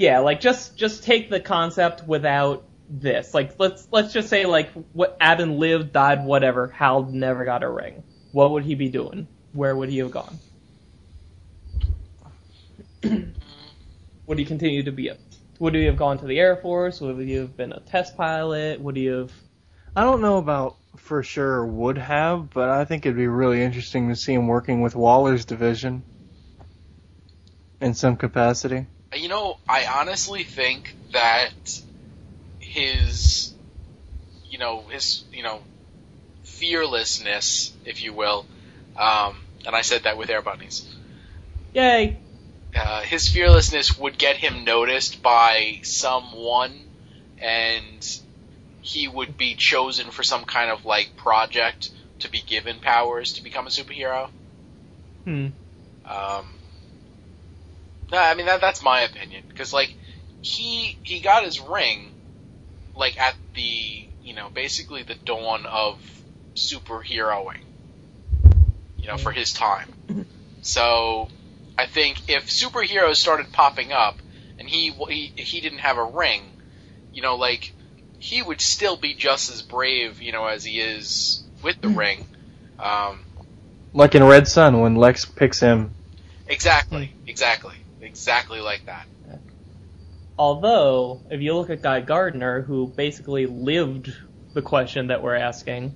Yeah, like just just take the concept without this. Like let's let's just say like what Adam lived, died, whatever. Hal never got a ring. What would he be doing? Where would he have gone? would he continue to be a? Would he have gone to the Air Force? Would he have been a test pilot? Would he have? I don't know about for sure would have, but I think it'd be really interesting to see him working with Waller's division in some capacity. You know, I honestly think that his, you know, his, you know, fearlessness, if you will, um, and I said that with air bunnies. Yay! Uh, his fearlessness would get him noticed by someone, and he would be chosen for some kind of like project to be given powers to become a superhero. Hmm. Um, no, I mean that that's my opinion because like he he got his ring like at the you know basically the dawn of superheroing, you know, for his time. So I think if superheroes started popping up and he he he didn't have a ring, you know, like he would still be just as brave, you know, as he is with the ring. Um, Like in Red Sun when Lex picks him. exactly, exactly, exactly like that. Although, if you look at Guy Gardner, who basically lived the question that we're asking,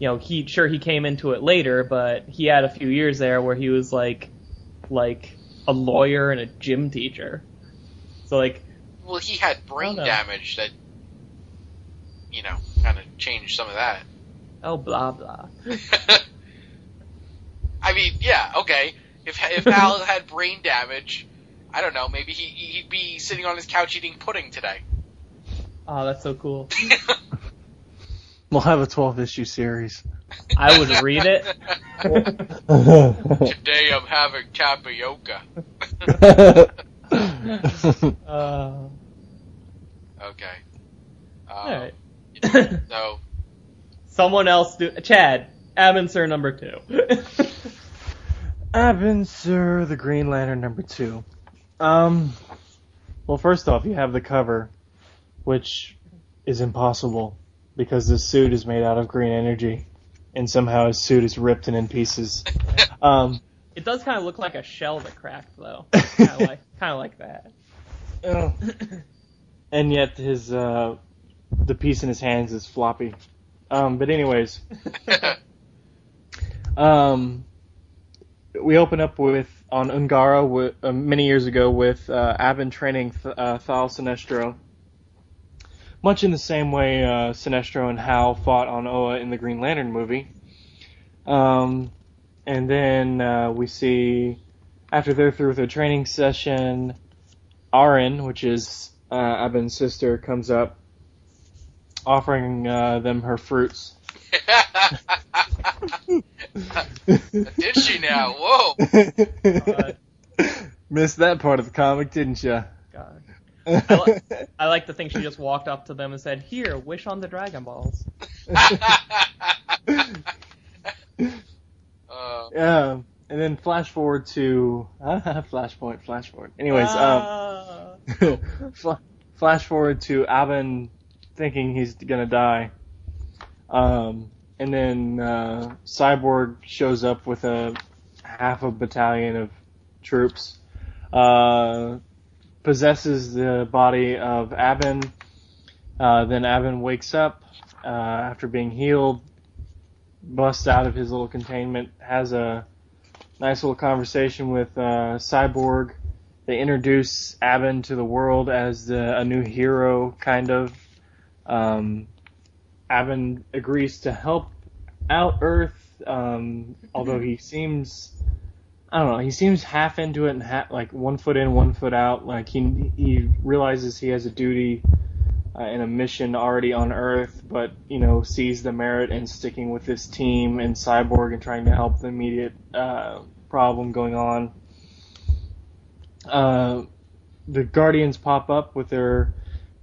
you know, he sure he came into it later, but he had a few years there where he was like, like a lawyer and a gym teacher. So like, Well, he had brain damage that, you know, kind of changed some of that. oh blah blah. I mean, yeah, okay. If if Hal had brain damage, I don't know. Maybe he he'd be sitting on his couch eating pudding today. Oh, that's so cool. We'll have a 12 issue series. I would read it. Today I'm having tapioca. Uh, Okay. Um, alright. So Someone else do Chad, Abin Sur number two. Abin Sur, the Green Lantern number two. Um, well, first off, you have the cover, which is impossible because this suit is made out of green energy, and somehow his suit is ripped and in pieces. Um, it does kind of look like a shell that cracked though. Kind of like, kind of like that. oh. and yet his uh, the piece in his hands is floppy. Um, but anyways, um, we open up with on Ungara with, uh, many years ago with uh, Abin training Th- uh, Thal Sinestro. Much in the same way uh, Sinestro and Hal fought on Oa in the Green Lantern movie. Um, and then uh, we see after they're through with their training session, Arin, which is uh, Abin's sister, comes up offering uh, them her fruits. did she now? Whoa! God. Missed that part of the comic, didn't you? God. I, li- I like to think she just walked up to them and said, "Here, wish on the Dragon Balls." uh, yeah, and then flash forward to flashpoint, flash forward. Anyways, um, Ah. fl- flash forward to Abin thinking he's gonna die, um, and then uh, Cyborg shows up with a half a battalion of troops. Uh, possesses the body of Abin. Uh, then Abin wakes up uh, after being healed, busts out of his little containment, has a nice little conversation with uh, Cyborg. They introduce Abin to the world as the, a new hero, kind of. Um, Abin agrees to help out Earth, um, although he seems, I don't know, he seems half into it and half, like one foot in, one foot out. Like he he realizes he has a duty uh, and a mission already on Earth, but you know sees the merit in sticking with this team and Cyborg and trying to help the immediate uh, problem going on. Uh, the Guardians pop up with their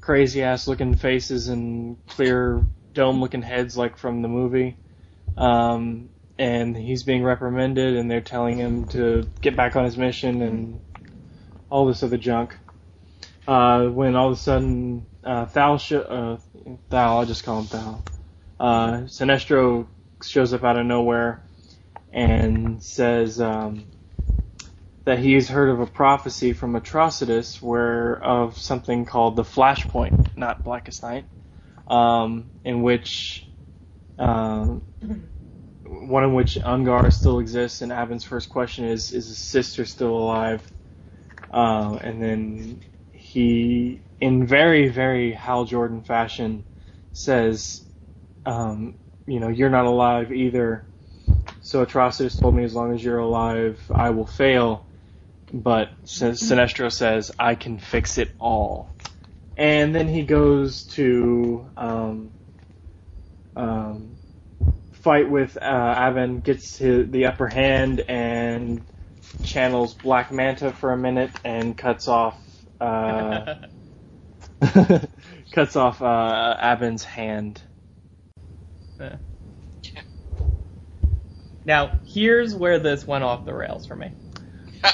crazy ass looking faces and clear dome looking heads like from the movie. Um, and he's being reprimanded and they're telling him to get back on his mission and all this other junk. Uh, when all of a sudden, uh, Thal, sh- uh, Thal, I'll just call him Thal, uh, Sinestro shows up out of nowhere and says, um, that he's heard of a prophecy from Atrocitus where of something called the Flashpoint, not Blackest Night, um, in which um, one in which Ungara still exists, and Abin's first question is, "Is his sister still alive?" Uh, and then he, in very very Hal Jordan fashion, says, um, "You know, you're not alive either." So Atrocitus told me, as long as you're alive, I will fail but Sinestro says, I can fix it all. And then he goes to um, um, fight with uh, Abin, gets his, the upper hand, and channels Black Manta for a minute and cuts off uh, cuts off uh, Abin's hand. Now, here's where this went off the rails for me. all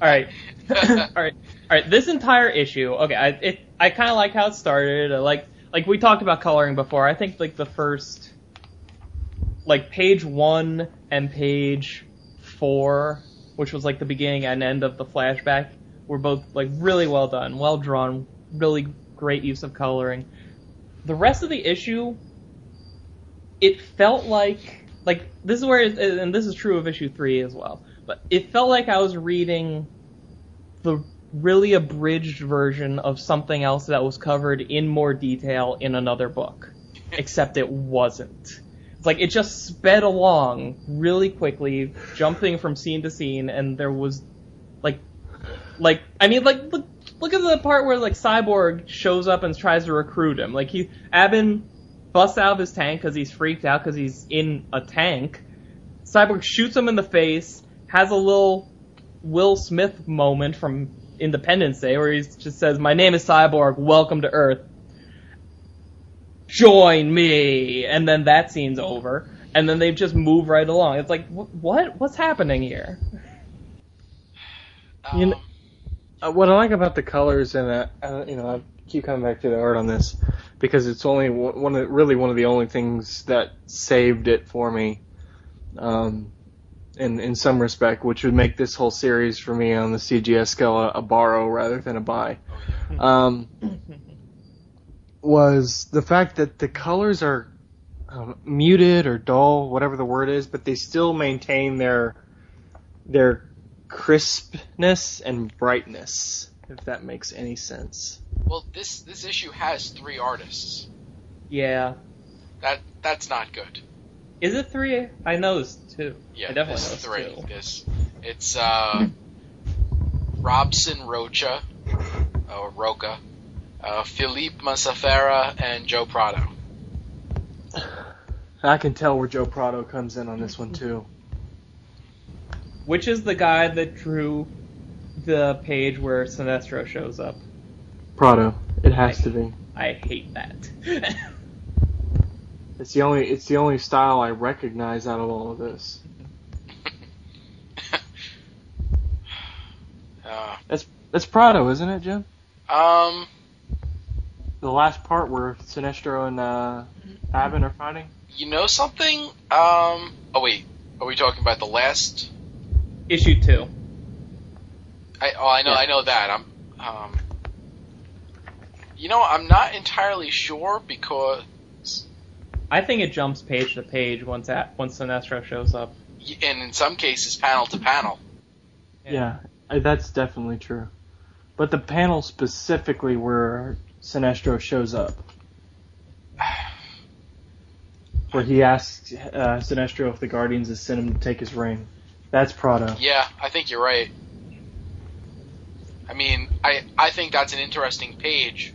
right, all right, all right. This entire issue, okay, I it I kind of like how it started. I like like we talked about coloring before. I think like the first like page one and page four, which was like the beginning and end of the flashback, were both like really well done, well drawn, really great use of coloring. The rest of the issue, it felt like like this is where it, and this is true of issue three as well but it felt like I was reading the really abridged version of something else that was covered in more detail in another book, except it wasn't. It's like it just sped along really quickly, jumping from scene to scene, and there was like, like I mean, like look, look at the part where like Cyborg shows up and tries to recruit him. Like he, Abin busts out of his tank because he's freaked out because he's in a tank. Cyborg shoots him in the face has a little Will Smith moment from Independence Day where he just says, "My name is Cyborg. Welcome to Earth. Join me." And then that scene's over, and then they just move right along. It's like, what? What's happening here? Um, you know, uh, what I like about the colors and uh, uh, you know, I keep coming back to the art on this because it's only one of really one of the only things that saved it for me. Um, in in some respect, which would make this whole series for me on the CGS scale a, a borrow rather than a buy. Um, was the fact that the colors are um, muted or dull, whatever the word is, but they still maintain their their crispness and brightness, if that makes any sense. Well, this this issue has three artists. Yeah. That that's not good. Is it three? I know it's two. Yeah, I definitely know it's three. two. This it's uh, Robson Rocha, or Roca, uh, Felipe Massafera, and Joe Prado. I can tell where Joe Prado comes in on this one too. Which is the guy that drew the page where Sinestro shows up? Prado. It has to be. I hate that. It's the only it's the only style I recognize out of all of this. uh, That's that's Prado, isn't it, Jim? um, The last part where Sinestro and uh, Abin are fighting. you know something? Um, oh wait, are we talking about the last? Issue two. I oh I know Yeah. I know that. I'm Um, you know, I'm not entirely sure because, I think it jumps page to page once at, once Sinestro shows up. and in some cases, panel to panel. Yeah, uh, that's definitely true. But the panel specifically where Sinestro shows up, where he asks uh, Sinestro if the Guardians have sent him to take his ring, that's Prado. Yeah, I think you're right. I mean, I I think that's an interesting page,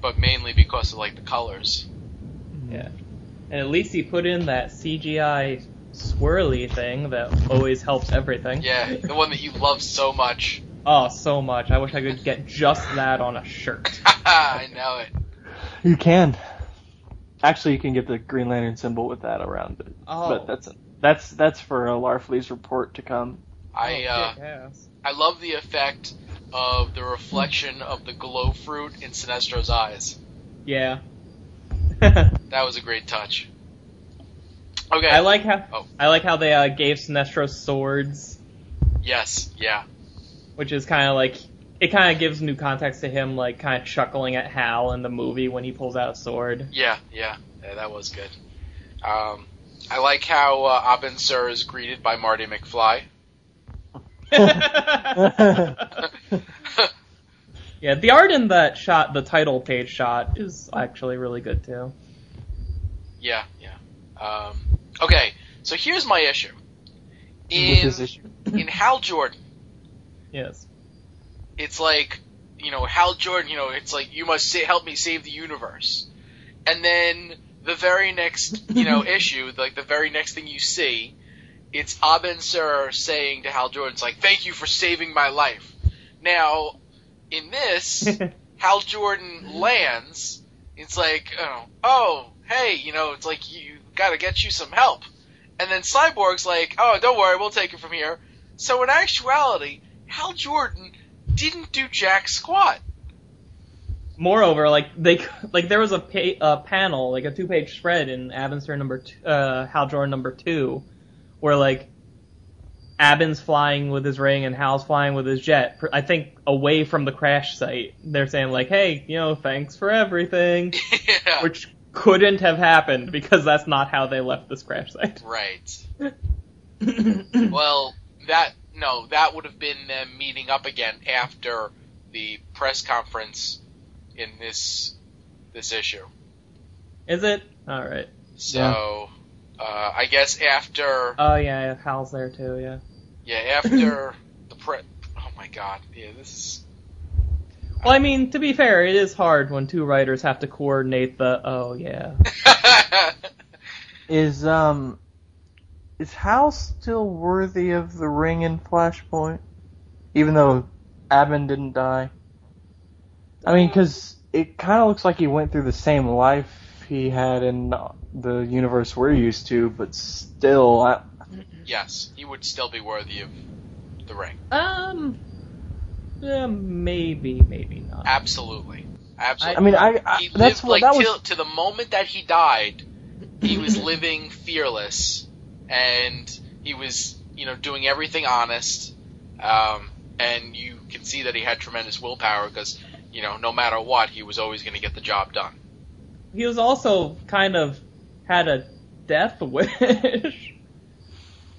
but mainly because of like the colors. Yeah. And at least he put in that CGI swirly thing that always helps everything. Yeah, the one that you love so much. Oh, so much. I wish I could get just that on a shirt. I know it. You can. Actually, you can get the Green Lantern symbol with that around it. Oh. But that's that's that's for a Larfleeze report to come. I uh, I love the effect of the reflection of the glow fruit in Sinestro's eyes. Yeah. That was a great touch. Okay. I like how Oh. I like how they uh, gave Sinestro swords, Yes. Yeah. which is kind of like it kind of gives new context to him, like kind of chuckling at Hal in the movie when he pulls out a sword. Yeah. Yeah. Yeah. That was good. Um, I like how uh, Abin Sur is greeted by Marty McFly. yeah, the art in that shot, the title page shot, is actually really good too. Yeah. Yeah. Um, okay. So here's my issue. In his issue. in Hal Jordan, Yes. it's like you know Hal Jordan. You know, it's like you must sa- help me save the universe, and then the very next you know issue, like the very next thing you see, it's Abin Sur saying to Hal Jordan, "It's like thank you for saving my life." Now, in this, Hal Jordan lands. It's like, oh, oh, hey, you know, it's like you gotta get you some help. And then Cyborg's like, oh, don't worry, we'll take it from here. So in actuality, Hal Jordan didn't do jack squat. Moreover, like they like there was a pa- uh, panel, like a two-page spread in Abin Sur number two, uh, Hal Jordan number two, where like Abin's flying with his ring and Hal's flying with his jet. I think away from the crash site. They're saying like, "Hey, you know, thanks for everything," yeah. which couldn't have happened because that's not how they left this crash site. Right. Well, that no, that would have been them meeting up again after the press conference in this this issue. Is it? All right. So, uh, I guess after Oh yeah, yeah, Hal's there too. Yeah. yeah after the pre. Oh my god, yeah, this is. Well, I mean, to be fair, it is hard when two writers have to coordinate the. Oh yeah. is. Is um is Hal still worthy of the ring in Flashpoint? Even though Abin didn't die. I mean, because it kind of looks like he went through the same life he had in the universe we're used to, but still, I, yes, he would still be worthy of the ring. Um. Yeah, maybe, maybe not. Absolutely, absolutely. I mean, I, I he that's lived what like that till was. to the moment that he died. He was living fearless, and he was, you know, doing everything honest. Um, and you can see that he had tremendous willpower because, you know, no matter what, he was always going to get the job done. He was also kind of had a death wish.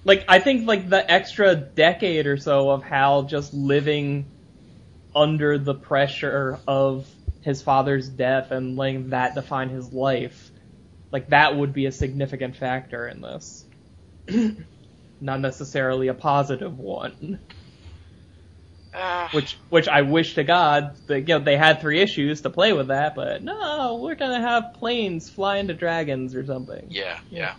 like I think like the extra decade or so of Hal just living under the pressure of his father's death and letting that define his life. Like that would be a significant factor in this. Not necessarily a positive one. Uh, Which which I wish to God that you know they had three issues to play with that, but no, we're gonna have planes fly into dragons or something. Yeah, yeah.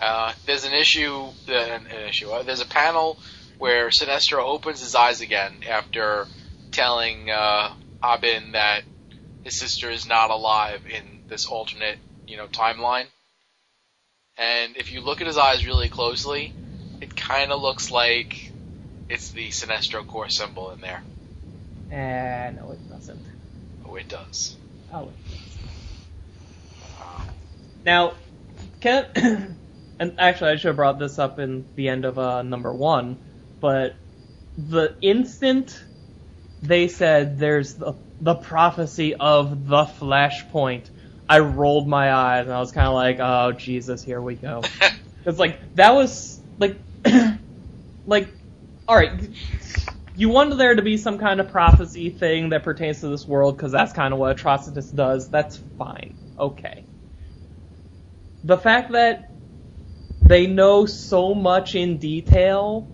Uh, there's an issue, uh, an, an issue. Uh, there's a panel where Sinestro opens his eyes again after telling uh, Abin that his sister is not alive in this alternate, you know, timeline. And if you look at his eyes really closely, it kind of looks like it's the Sinestro Corps symbol in there. Eh, no, it doesn't. Oh, it does. Oh, it does. Um, Now, can and actually I should have brought this up in the end of uh, number one, but the instant they said there's the, the prophecy of the flashpoint, I rolled my eyes and I was kind of like, oh Jesus, here we go. It's like that was like, like, all right. You wanted there to be some kind of prophecy thing that pertains to this world because that's kind of what Atrocitus does. That's fine. Okay. The fact that they know so much in detail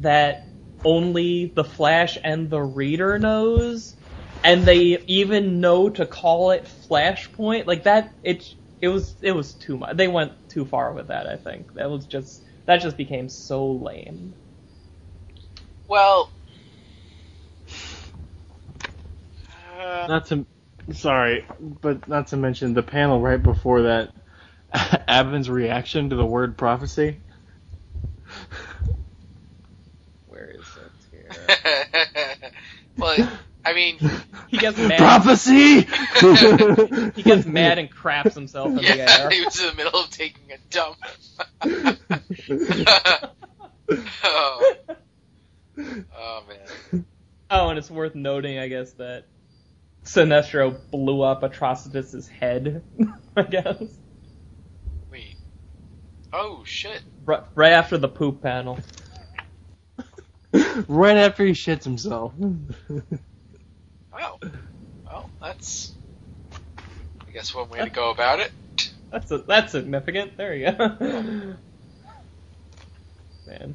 that only the Flash and the reader knows, and they even know to call it Flashpoint, like that, it it was it was too much. They went too far with that. I think that was just that just became so lame. Well, uh, Not to, sorry, but not to mention the panel right before that, Abin's reaction to the word prophecy. Where is it here? well, I mean, He gets mad. Prophecy. He gets mad and craps himself in the yeah, air. he was in the middle of taking a dump. oh. Oh man. Oh, and it's worth noting, I guess, that Sinestro blew up Atrocitus's head. I guess Wait. Oh shit. right, right after the poop panel. right after he shits himself. Oh. Well, that's. I guess one way to go about it. That's a, that's significant. There you go. Man.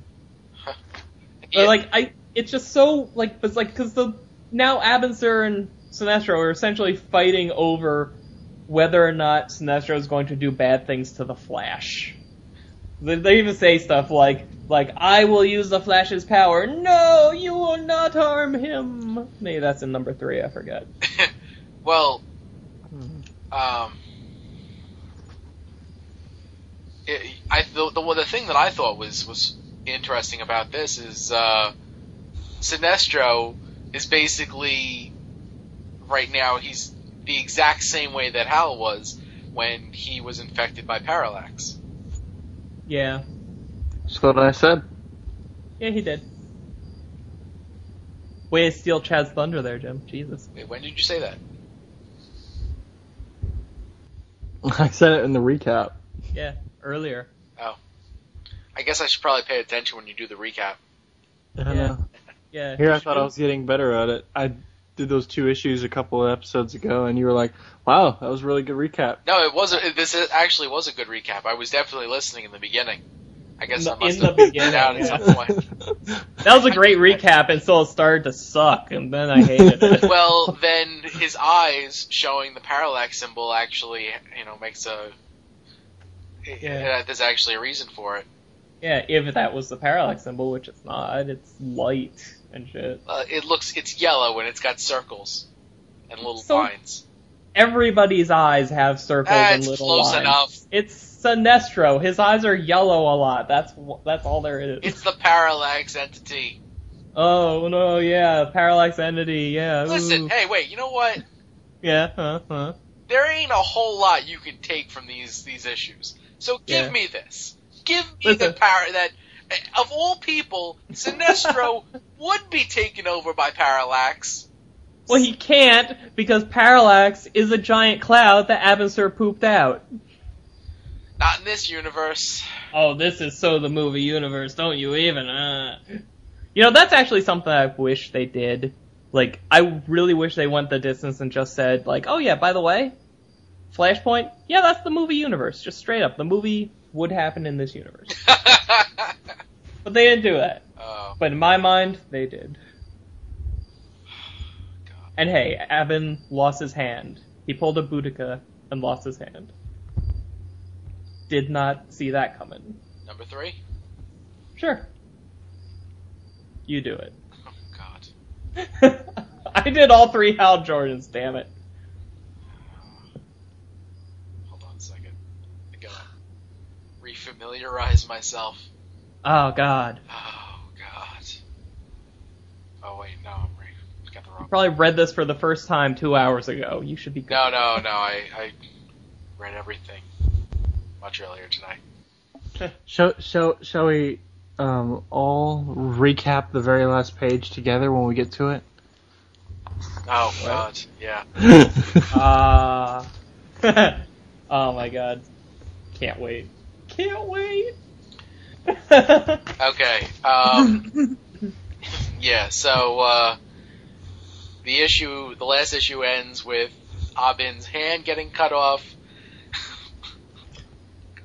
Yeah. But like I, it's just so like, it's like because the now Abin Sur and Sinestro are essentially fighting over whether or not Sinestro is going to do bad things to the Flash. They, they even say stuff like, like I will use the Flash's power. No, you will not harm him. Maybe that's in number three. I forget. well, um, it, I the, the the thing that I thought was was interesting about this is uh, Sinestro is basically right now he's the exact same way that Hal was when he was infected by Parallax. Yeah, That's what I said. yeah, he did. Way to steal Chad's thunder there, Jim. Jesus. Wait, when did you say that? I said it in the recap. Yeah, earlier. I guess I should probably pay attention when you do the recap. I Yeah. know. Yeah. Here I you thought I was getting better at it. I did those two issues a couple of episodes ago, and you were like, "Wow, that was a really good recap." No, it wasn't. This actually was a good recap. I was definitely listening in the beginning. I guess In I the- must in the have beginning, out at some point. That was a great recap until it started to suck, and then I hated it. well, then his eyes showing the parallax symbol actually, you know, makes a. Yeah. there's actually a reason for it. Yeah, if that was the parallax symbol, which it's not, it's light and shit. Uh, it looks, it's yellow and it's got circles and little So- lines. Everybody's eyes have circles and little close lines. enough. It's Sinestro. His eyes are yellow a lot. That's that's all there is. It's the parallax entity. Oh no, yeah, parallax entity. Yeah. Listen, ooh. hey, wait, you know what? Yeah. Huh. Huh. There ain't a whole lot you can take from these these issues. So give Yeah. me this. Give me the power that, of all people, Sinestro would be taken over by Parallax. Well, he can't because parallax is a giant cloud that Abin Sur pooped out. Not in this universe. Oh, this is so the movie universe, don't you even? Uh. You know, that's actually something I wish they did. Like, I really wish they went the distance and just said, like, oh yeah, by the way, Flashpoint, yeah, that's the movie universe. Just straight up, the movie would happen in this universe. But they didn't do that. oh, But in my mind, they did. God. And hey, Abin lost his hand. He pulled a Boudica and lost his hand. Did not see that coming. Number three? Sure. You do it. Oh, God. I did all three Hal Jordans, damn it. Hold on a second. I gotta refamiliarize myself. Oh god. Oh, God. Oh, wait, no, I'm re- got the wrong. Probably read this for the first time two hours ago. You should be good. No, no, no, I, I read everything much earlier tonight. Shall shall shall we um, all recap the very last page together when we get to it? Oh god, yeah. Ah. oh my god. Can't wait. Can't wait. Okay. Um, yeah. So uh, the issue, the last issue ends with Abin's hand getting cut off.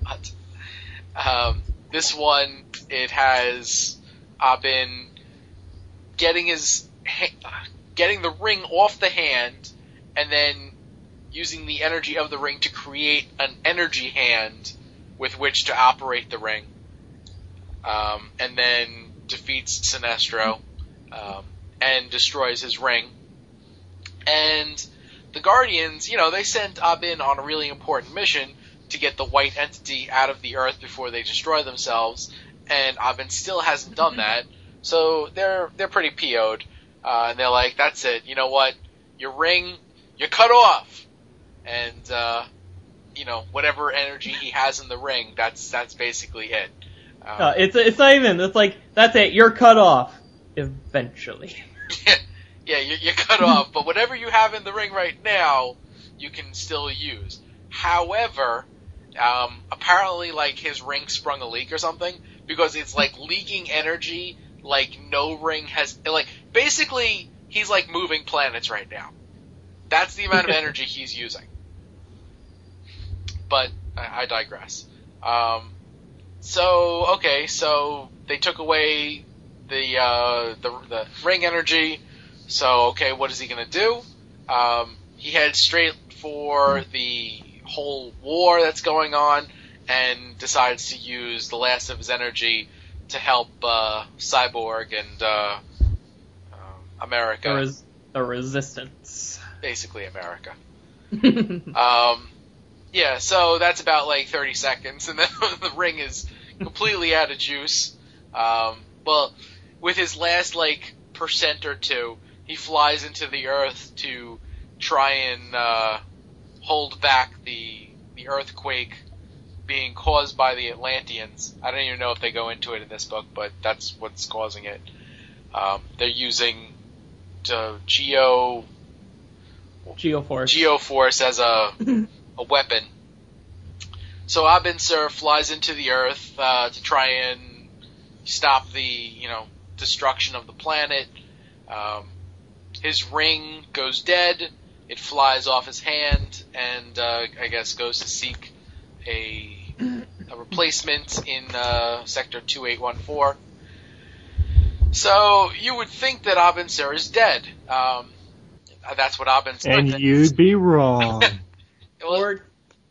Um, this one, it has Abin getting his ha- getting the ring off the hand, and then using the energy of the ring to create an energy hand with which to operate the ring um, and then defeats Sinestro um, and destroys his ring. And the Guardians, you know, they sent Abin on a really important mission to get the white entity out of the Earth before they destroy themselves, and Abin still hasn't done that. So they're they're pretty PO'd, uh, and they're like, "That's it. You know what? Your ring, you're cut off." And uh, you know, whatever energy he has in the ring, that's that's basically it. Um, Uh, it's it's not even. It's like that's it. You're cut off eventually. yeah, you're, you're cut off, but whatever you have in the ring right now, you can still use. However, um, apparently, like his ring sprung a leak or something because it's like leaking energy like no ring has. Like basically, he's like moving planets right now. That's the amount of energy he's using. But I, I digress. Um, so okay, so they took away the uh, the the ring energy. So okay, what is he gonna do? Um, he heads straight for the whole war that's going on, and decides to use the last of his energy to help uh, Cyborg and uh, um, America, There is the resistance. basically America. Um, yeah, so that's about like 30 seconds, and then the ring is completely out of juice. Um, well, with his last like percent or two, he flies into the Earth to try and uh, hold back the the earthquake being caused by the Atlanteans. I don't even know if they go into it in this book, but that's what's causing it. Um, they're using uh, geo Geoforce. Geoforce as a a weapon. So Abin Sur flies into the Earth uh, to try and stop the you know destruction of the planet. Um, his ring goes dead. It flies off his hand, and uh, I guess goes to seek a a replacement in uh, Sector two eight one four. So you would think that Abin Sur is dead. Um, that's what Abin And you'd be wrong. Well, or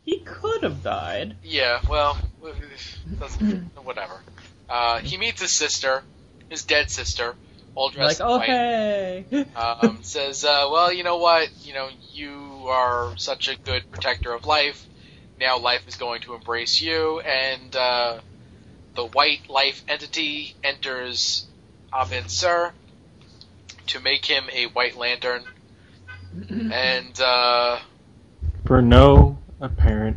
he could have died. Yeah, well, whatever. Uh, he meets his sister, his dead sister, all dressed Like, in white. okay. Um, says, uh, well, you know what? You know, you are such a good protector of life. Now life is going to embrace you, and uh, the white life entity enters Abin Sur to make him a white lantern. And uh, For no apparent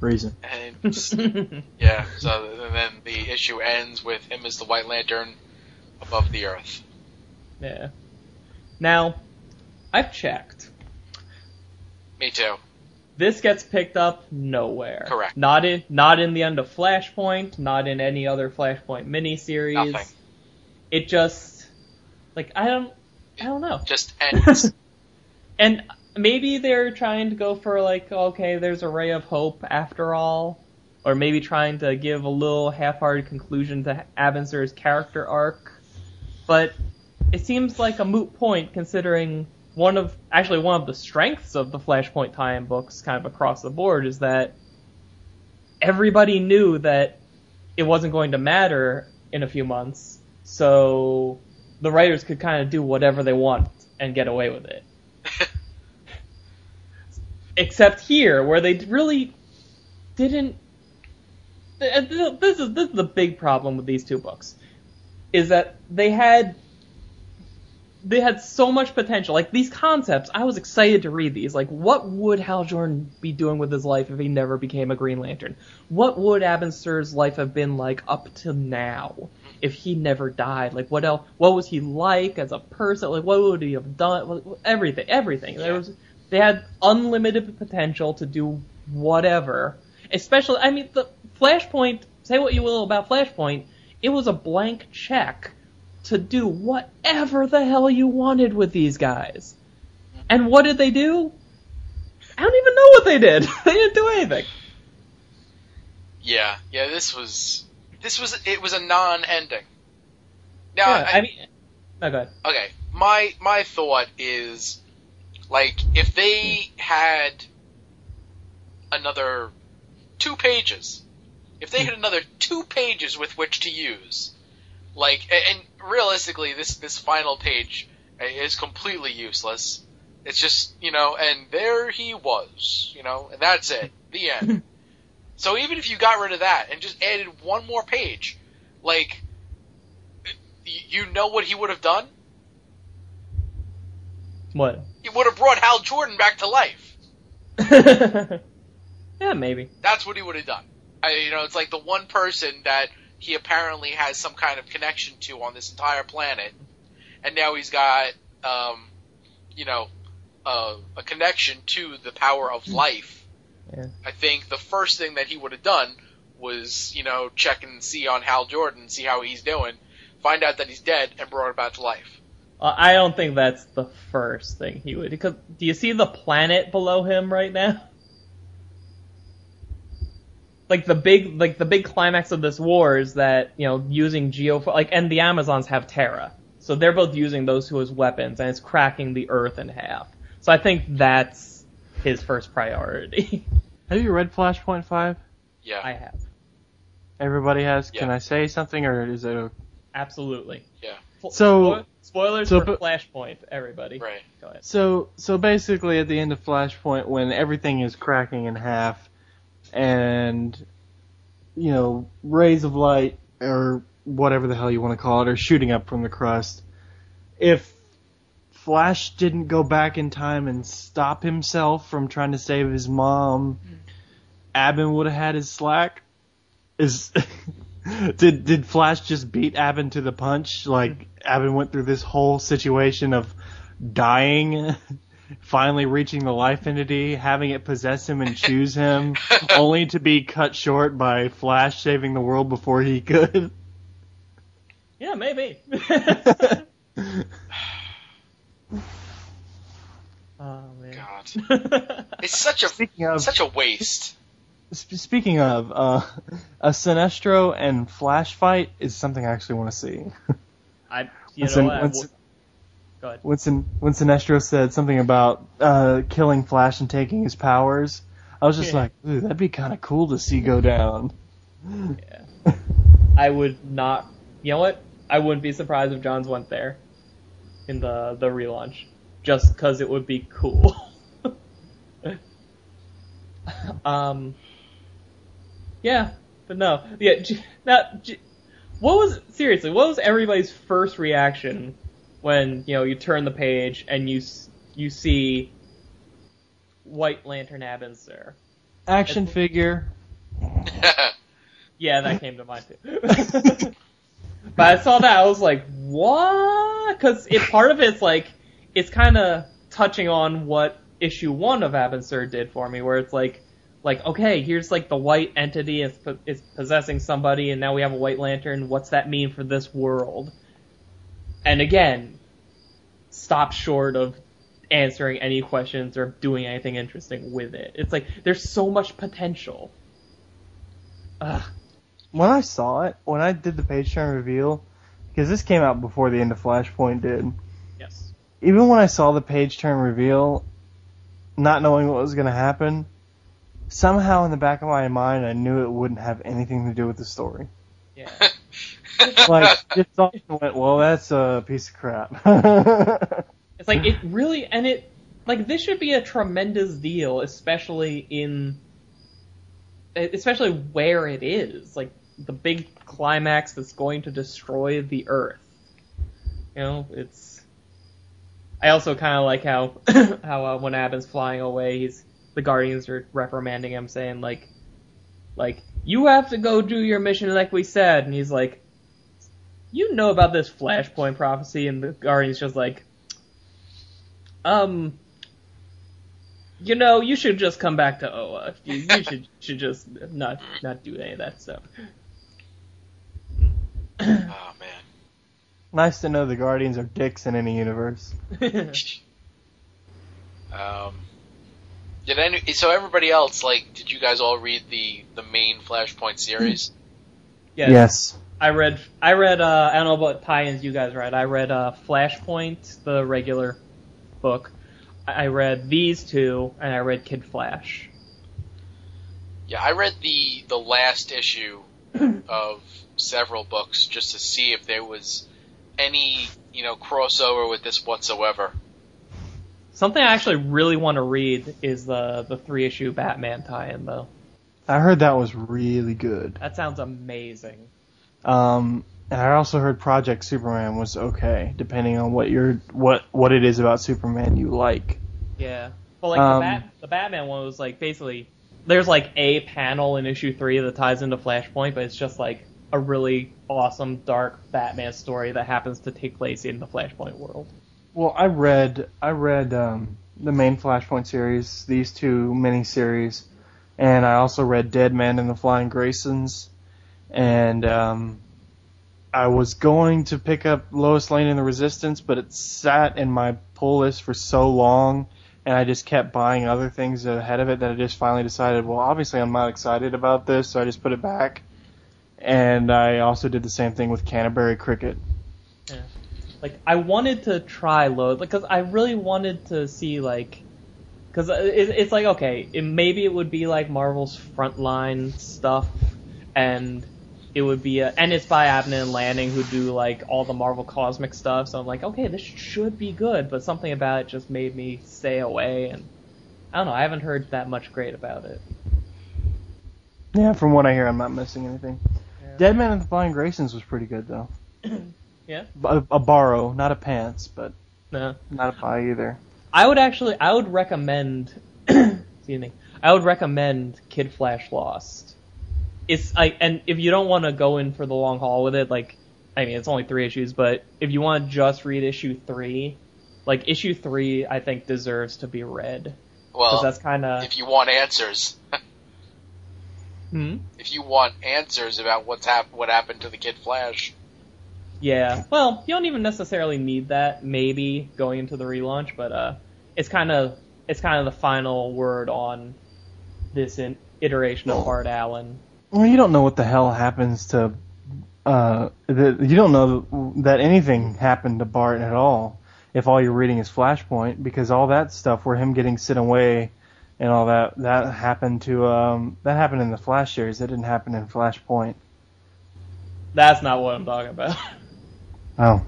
reason. and Yeah, so and then the issue ends with him as the White Lantern above the Earth. yeah. Now, I've checked. Me too. This gets picked up nowhere. Correct. Not in not in the end of Flashpoint, not in any other Flashpoint miniseries. Nothing. It just like I don't I don't know. Just ends. And maybe they're trying to go for like, okay, there's a ray of hope after all, or maybe trying to give a little half-hearted conclusion to Abin Sur's character arc. But it seems like a moot point considering one of actually one of the strengths of the Flashpoint tie-in books, kind of across the board, is that everybody knew that it wasn't going to matter in a few months, so the writers could kind of do whatever they want and get away with it. Except here, where they really didn't. th- th- This is this is the big problem with these two books, is that they had they had so much potential. Like these concepts, I was excited to read these. Like, what would Hal Jordan be doing with his life if he never became a Green Lantern? What would Abin life have been like up to now if he never died? Like, what else? What was he like as a person? Like, what would he have done? Everything, everything. There was, they had unlimited potential to do whatever. Especially, I mean, the Flashpoint. Say what you will about Flashpoint, it was a blank check to do whatever the hell you wanted with these guys. And what did they do? I don't even know what they did. they didn't do anything. Yeah, yeah. This was this was it was a non-ending. Now, yeah, I, I mean, no, go ahead. Okay, my my thought is like if they had another two pages, if they had another two pages with which to use, like, and realistically, this this final page uh, is completely useless. It's just you know, and there he was, you know, and that's it, the end. so even if you got rid of that and just added one more page, like, you know what he would have done? What? He would have brought Hal Jordan back to life. yeah, maybe. That's what he would have done. I, you know, it's like the one person that he apparently has some kind of connection to on this entire planet, and now he's got, um, you know, uh, a connection to the power of life. Yeah. I think the first thing that he would have done was, you know, check and see on Hal Jordan, see how he's doing, find out that he's dead, and brought him back to life. Uh, I don't think that's the first thing he would. Because do you see the planet below him right now? like the big like the big climax of this war is that you know using geo like and the Amazons have Terra, so they're both using those two as weapons, and it's cracking the Earth in half. So I think that's his first priority. have you read Flashpoint Five? Yeah, I have. Everybody has. Yeah. Can I say something, or is it? A... Absolutely. Yeah. So spoilers so, for but, Flashpoint, everybody. Right. Go ahead. So so basically, at the end of Flashpoint, when everything is cracking in half and you know rays of light or whatever the hell you want to call it are shooting up from the crust. If Flash didn't go back in time and stop himself from trying to save his mom, hmm. Abin would have had his slack. Is did did Flash just beat Abin to the punch? Like Abin went through this whole situation of dying finally reaching the life entity, having it possess him and choose him, only to be cut short by Flash saving the world before he could. Yeah, maybe. oh man. God, it's such a of, such a waste. Sp- speaking of, uh, a Sinestro and Flash fight is something I actually want to see. I you Listen, know what, I Go ahead. when, Sin- when Sinestro said something about uh, killing Flash and taking his powers, I was just Yeah. like, ooh, that'd be kind of cool to see go down. Yeah. I would not. You know what? I wouldn't be surprised if Johns went there in the the relaunch, just because it would be cool. um. Yeah, but no. Yeah. J- Now, J- what was seriously? What was everybody's first reaction when you know you turn the page and you s- you see White Lantern Abin Sur? Action figure. Yeah, that came to mind too. but I saw that, I was like, what? Because it, part of it's like, it's kind of touching on what issue one of Abin Sur did for me, where it's like, like, okay, here's like the white entity is, po- is possessing somebody, and now we have a white lantern. What's that mean for this world? And again, stop short of answering any questions or doing anything interesting with it. It's like, there's so much potential. Ugh. when I saw it, when I did the page turn reveal, because this came out before the end of Flashpoint did, Yes. even when I saw the page turn reveal, not knowing what was going to happen, somehow in the back of my mind I knew it wouldn't have anything to do with the story. Yeah. Like, just off and went, well, that's a piece of crap. It's like it really, and it like this should be a tremendous deal, especially in, especially where it is, like the big climax that's going to destroy the Earth. You know, it's I also kind of like how how uh, when Abin's flying away, he's the Guardians are reprimanding him, saying like, like you have to go do your mission like we said, and he's like, you know about this Flashpoint prophecy, and the Guardians just like, um, you know, you should just come back to Oa. You, you should should just not not do any of that stuff. Oh man. Nice to know the Guardians are dicks in any universe. Um, did any? So everybody else, like, did you guys all read the the main Flashpoint series? yes. Yes. I read I read uh I don't know what tie-ins you guys read. I read uh Flashpoint, the regular book. I I read these two and I read Kid Flash. Yeah, I read the the last issue of several books just to see if there was any you know crossover with this whatsoever. Something I actually really want to read is the the three issue Batman tie-in though. I heard that was really good. That sounds amazing. Um, and I also heard Project Superman was okay, depending on what your what what it is about Superman you like. Yeah. Well, like Um, the Bat the Batman one was like basically there's like a panel in issue three that ties into Flashpoint, but it's just like a really awesome dark Batman story that happens to take place in the Flashpoint world. Well, I read I read um, the main Flashpoint series, these two miniseries, and I also read Dead Man and the Flying Graysons, and um, I was going to pick up Lois Lane and the Resistance, but it sat in my pull list for so long, and I just kept buying other things ahead of it that I just finally decided, well, obviously I'm not excited about this, so I just put it back. And I also did the same thing with Canterbury Cricket. Like I wanted to try load because I really wanted to see like because it, it's like okay it, maybe it would be like Marvel's frontline stuff and it would be a, and it's by Abnett and Lanning who do like all the Marvel cosmic stuff so I'm like okay this should be good but something about it just made me stay away and I don't know I haven't heard that much great about it Yeah, from what I hear, I'm not missing anything. Yeah. Dead Man and the Flying Graysons was pretty good though. Yeah? A, a borrow, not a pants, but no not a buy either. I would actually, I would recommend, excuse me, I would recommend Kid Flash Lost. It's like, and if you don't want to go in for the long haul with it, like, I mean, it's only three issues, but if you want to just read issue three, like issue three, I think deserves to be read because Well, that's kind of. if you want answers, Hmm? if you want answers about what's hap- what happened to the Kid Flash, Yeah. Well, you don't even necessarily need that. Maybe going into the relaunch, but uh, it's kind of it's kind of the final word on this in, iteration of Bart Allen. Well, you don't know what the hell happens to. Uh, the, you don't know that anything happened to Bart at all if all you're reading is Flashpoint, because all that stuff where him getting sent away and all that that happened to um that happened in the Flash series. It didn't happen in Flashpoint. That's not what I'm talking about. Oh,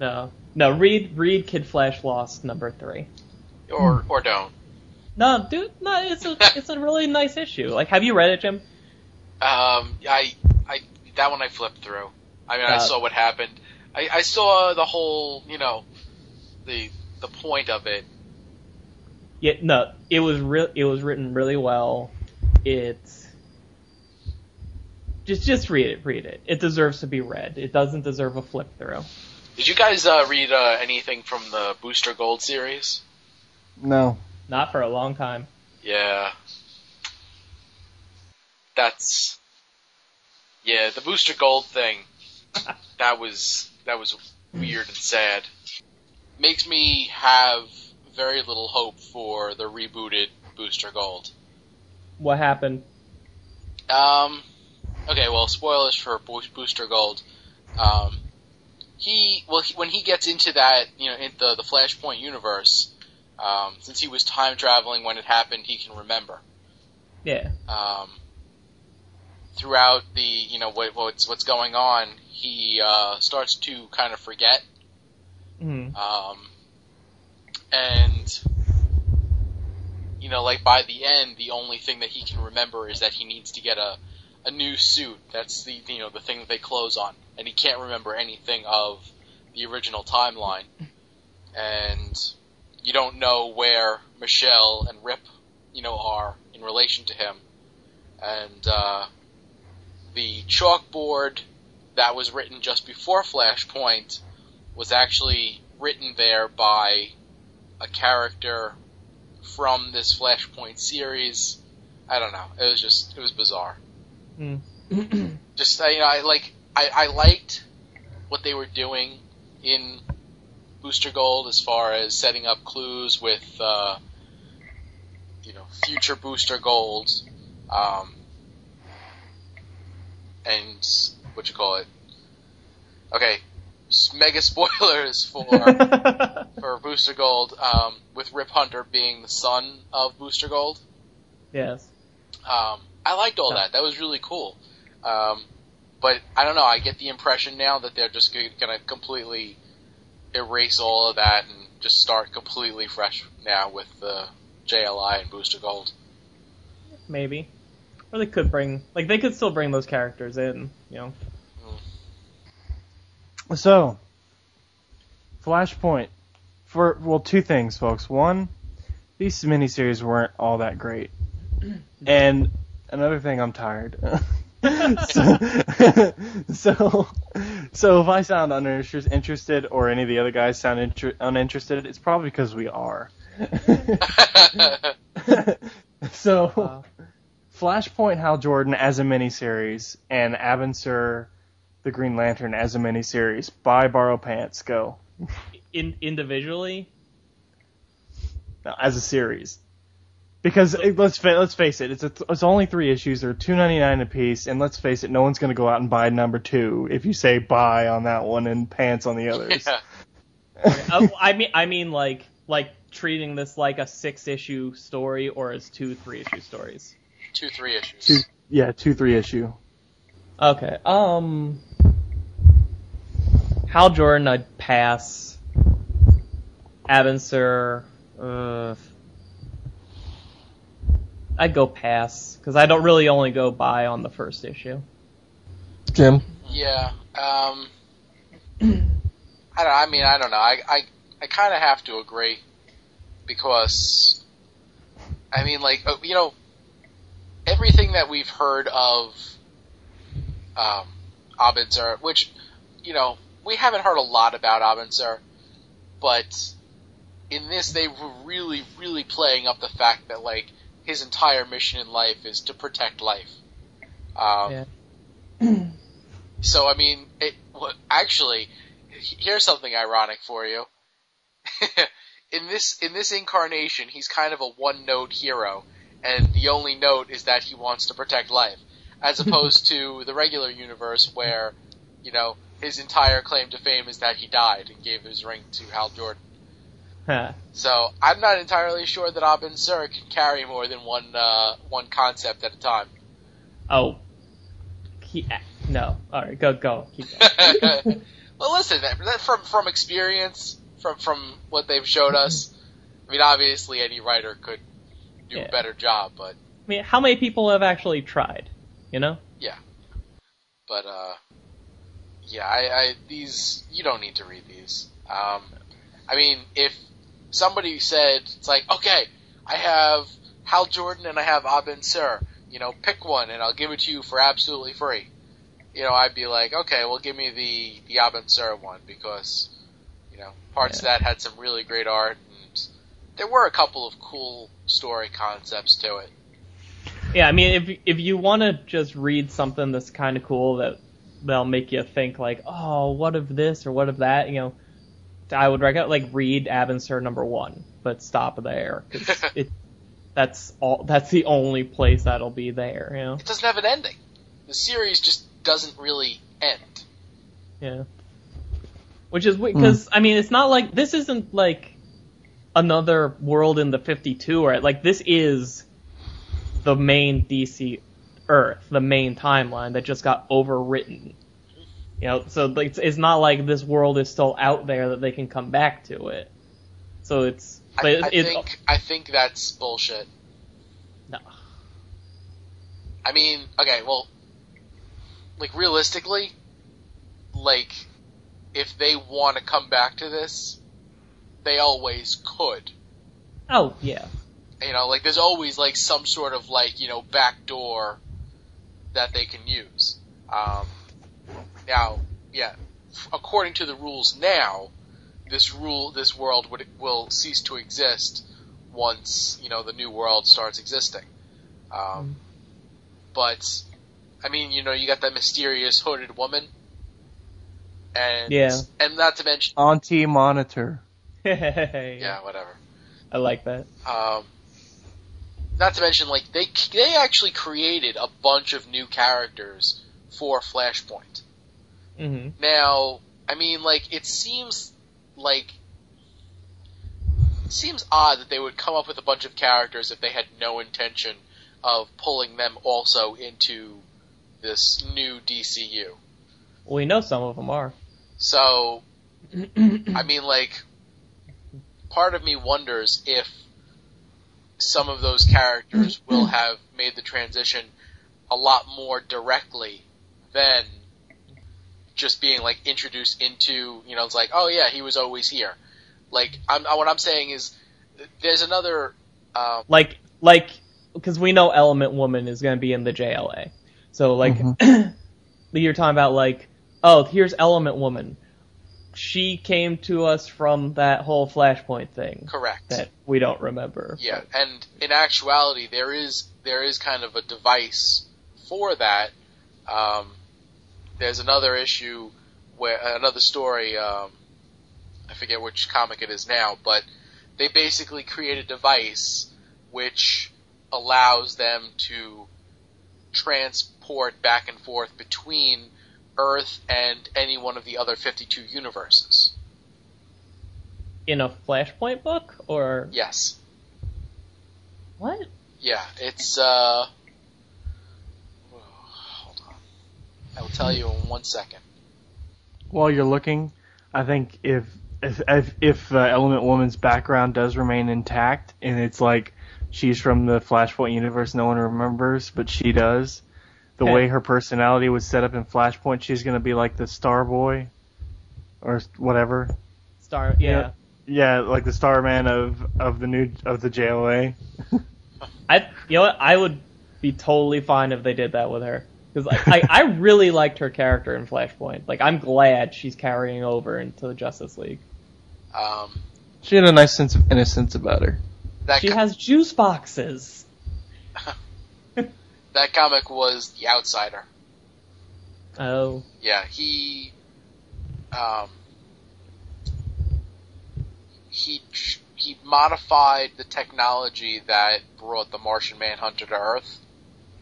No, no. Read read Kid Flash Lost number three. or or don't. No, dude, no. It's a it's a really nice issue. Like, have you read it, Jim? Um, I, I, that one I flipped through. I mean, I Uh, saw what happened. I, I saw the whole, you know, the the point of it. Yeah, no. It was real. It was written really well. It's just just read it. Read it. It deserves to be read. It doesn't deserve a flip through. Did you guys uh, read uh, anything from the Booster Gold series? no. Not for a long time. Yeah. That's yeah, the Booster Gold thing. that was that was weird and sad. Makes me have very little hope for the rebooted Booster Gold. What happened? Um, okay, well, spoilers for Booster Gold. Um, he, well, he, when he gets into that, you know, in the the Flashpoint universe, um, since he was time traveling when it happened, he can remember. Yeah. Um, throughout the, you know, what, what's what's going on, he uh, starts to kind of forget. Hmm. Um, and you know, like by the end, the only thing that he can remember is that he needs to get a a new suit. That's the you know the thing that they close on, and he can't remember anything of the original timeline. and you don't know where Michelle and Rip, you know, are in relation to him. And uh, the chalkboard that was written just before Flashpoint was actually written there by a character from this Flashpoint series. I don't know. It was just it was bizarre. Mm. Just you know, I like I, I liked what they were doing in Booster Gold as far as setting up clues with uh, you know future Booster Golds, um, and what you call it. Okay, mega spoilers for for Booster Gold, um, with Rip Hunter being the son of Booster Gold. yes. Um, I liked all Yeah. that. That was really cool. Um, but I don't know. I get the impression now that they're just going to completely erase all of that and just start completely fresh now with the JLI and Booster Gold. Maybe. Or they could bring, like, they could still bring those characters in, you know. So, Flashpoint. For well, two things, folks. One, these miniseries weren't all that great, and another thing, I'm tired. so, so, so if I sound uninterested or any of the other guys sound inter- uninterested, it's probably because we are. so, Uh, Flashpoint Hal Jordan as a miniseries and Abin Sur the Green Lantern as a miniseries. Buy, borrow pants, go. in individually, No, as a series. Because let's fa- let's face it, it's a, it's only three issues. They're two ninety nine a piece, and let's face it, no one's going to go out and buy number two if you say buy on that one and pants on the others. yeah. uh, I mean, I mean, like, like treating this like a six issue story or as two three issue stories. Two, three issues. Two, yeah, two three issue. Okay. Um. Hal Jordan, I'd pass. Abin Sur, uh, I'd go pass because I don't really only go buy on the first issue. Jim. Yeah. Um, I don't. I mean, I don't know. I I, I kind of have to agree because I mean, like uh, you know, everything that we've heard of um, Abin Sur, which you know we haven't heard a lot about Abin Sur, but in this they were really, really playing up the fact that like his entire mission in life is to protect life. Um, Yeah. so I mean, it well, actually here's something ironic for you. in this in this incarnation, he's kind of a one note hero, and the only note is that he wants to protect life, as opposed to the regular universe where, you know, his entire claim to fame is that he died and gave his ring to Hal Jordan. So I'm not entirely sure that Abin Sur can carry more than one uh, one concept at a time. Oh. He, no. All right. Go. Go. Keep going. well, listen, from from experience, from from what they've showed us. I mean, obviously, any writer could do Yeah. a better job, but I mean, how many people have actually tried? You know. Yeah. But uh, yeah, I, I these you don't need to read these. Um, I mean, if somebody said it's like, okay, I have Hal Jordan and I have Abin Sur, you know, pick one and I'll give it to you for absolutely free. You know, I'd be like, okay, well, give me the the Abin Sur one because you know parts of that had some really great art and there were a couple of cool story concepts to it. Yeah, I mean, if if you want to just read something that's kind of cool that that'll make you think like, oh, what of this or what of that, you know, I would recommend like read Abin Sur number one, but stop there because it that's all that's the only place that'll be there, you know. It doesn't have an ending. The series just doesn't really end. Yeah. Which is because hmm. I mean, it's not like this isn't like another world in the 52 or like this is the main DC Earth, the main timeline that just got overwritten. You know, so it's, it's not like this world is still out there that they can come back to it. So it's but I, I it- think I think that's bullshit. no. I mean, okay, well, like realistically, like if they want to come back to this, they always could. Oh yeah. You know, like there's always like some sort of like you know back door that they can use. Um, now, yeah, according to the rules now, this rule, this world would will cease to exist once you know the new world starts existing. Um, but I mean, you know, you got that mysterious hooded woman, and Yeah. and not to mention, Anti-Monitor. yeah, whatever. I like that. Um, not to mention, like they they actually created a bunch of new characters for Flashpoint. Hmm Now, I mean, like it seems like it seems odd that they would come up with a bunch of characters if they had no intention of pulling them also into this new DCU. We know some of them are. So, I mean, like, part of me wonders if some of those characters will have made the transition a lot more directly than just being like introduced into, you know, it's like, oh yeah, he was always here. Like, I'm, what I'm saying is, there's another, um, like like because we know Element Woman is going to be in the JLA. So like you're talking about like oh here's Element Woman. She came to us from that whole Flashpoint thing correct. that we don't remember. Yeah, and in actuality, there is there is kind of a device for that. Um, there's another issue where another story. Um, I forget which comic it is now, but they basically create a device which allows them to transport back and forth between Earth and any one of the other 52 universes. In a Flashpoint book or Yes. what? Yeah, it's uh. Hold on. I will tell you in one second. While you're looking, I think if if if, if uh, Element Woman's background does remain intact, and it's like she's from the Flashpoint universe, no one remembers, but she does. The Okay. way her personality was set up in Flashpoint, she's gonna be like the Star Boy, or whatever. Star yeah. Yeah, like the Starman of of the new of the JLA. I you know what I would be totally fine if they did that with her because I, I I really liked her character in Flashpoint. Like I'm glad she's carrying over into the Justice League. Um, She had a nice sense of innocence about her. that She co- has juice boxes. that comic was the Outsider. Oh, Yeah, he, um, he he modified the technology that brought the Martian Manhunter to Earth.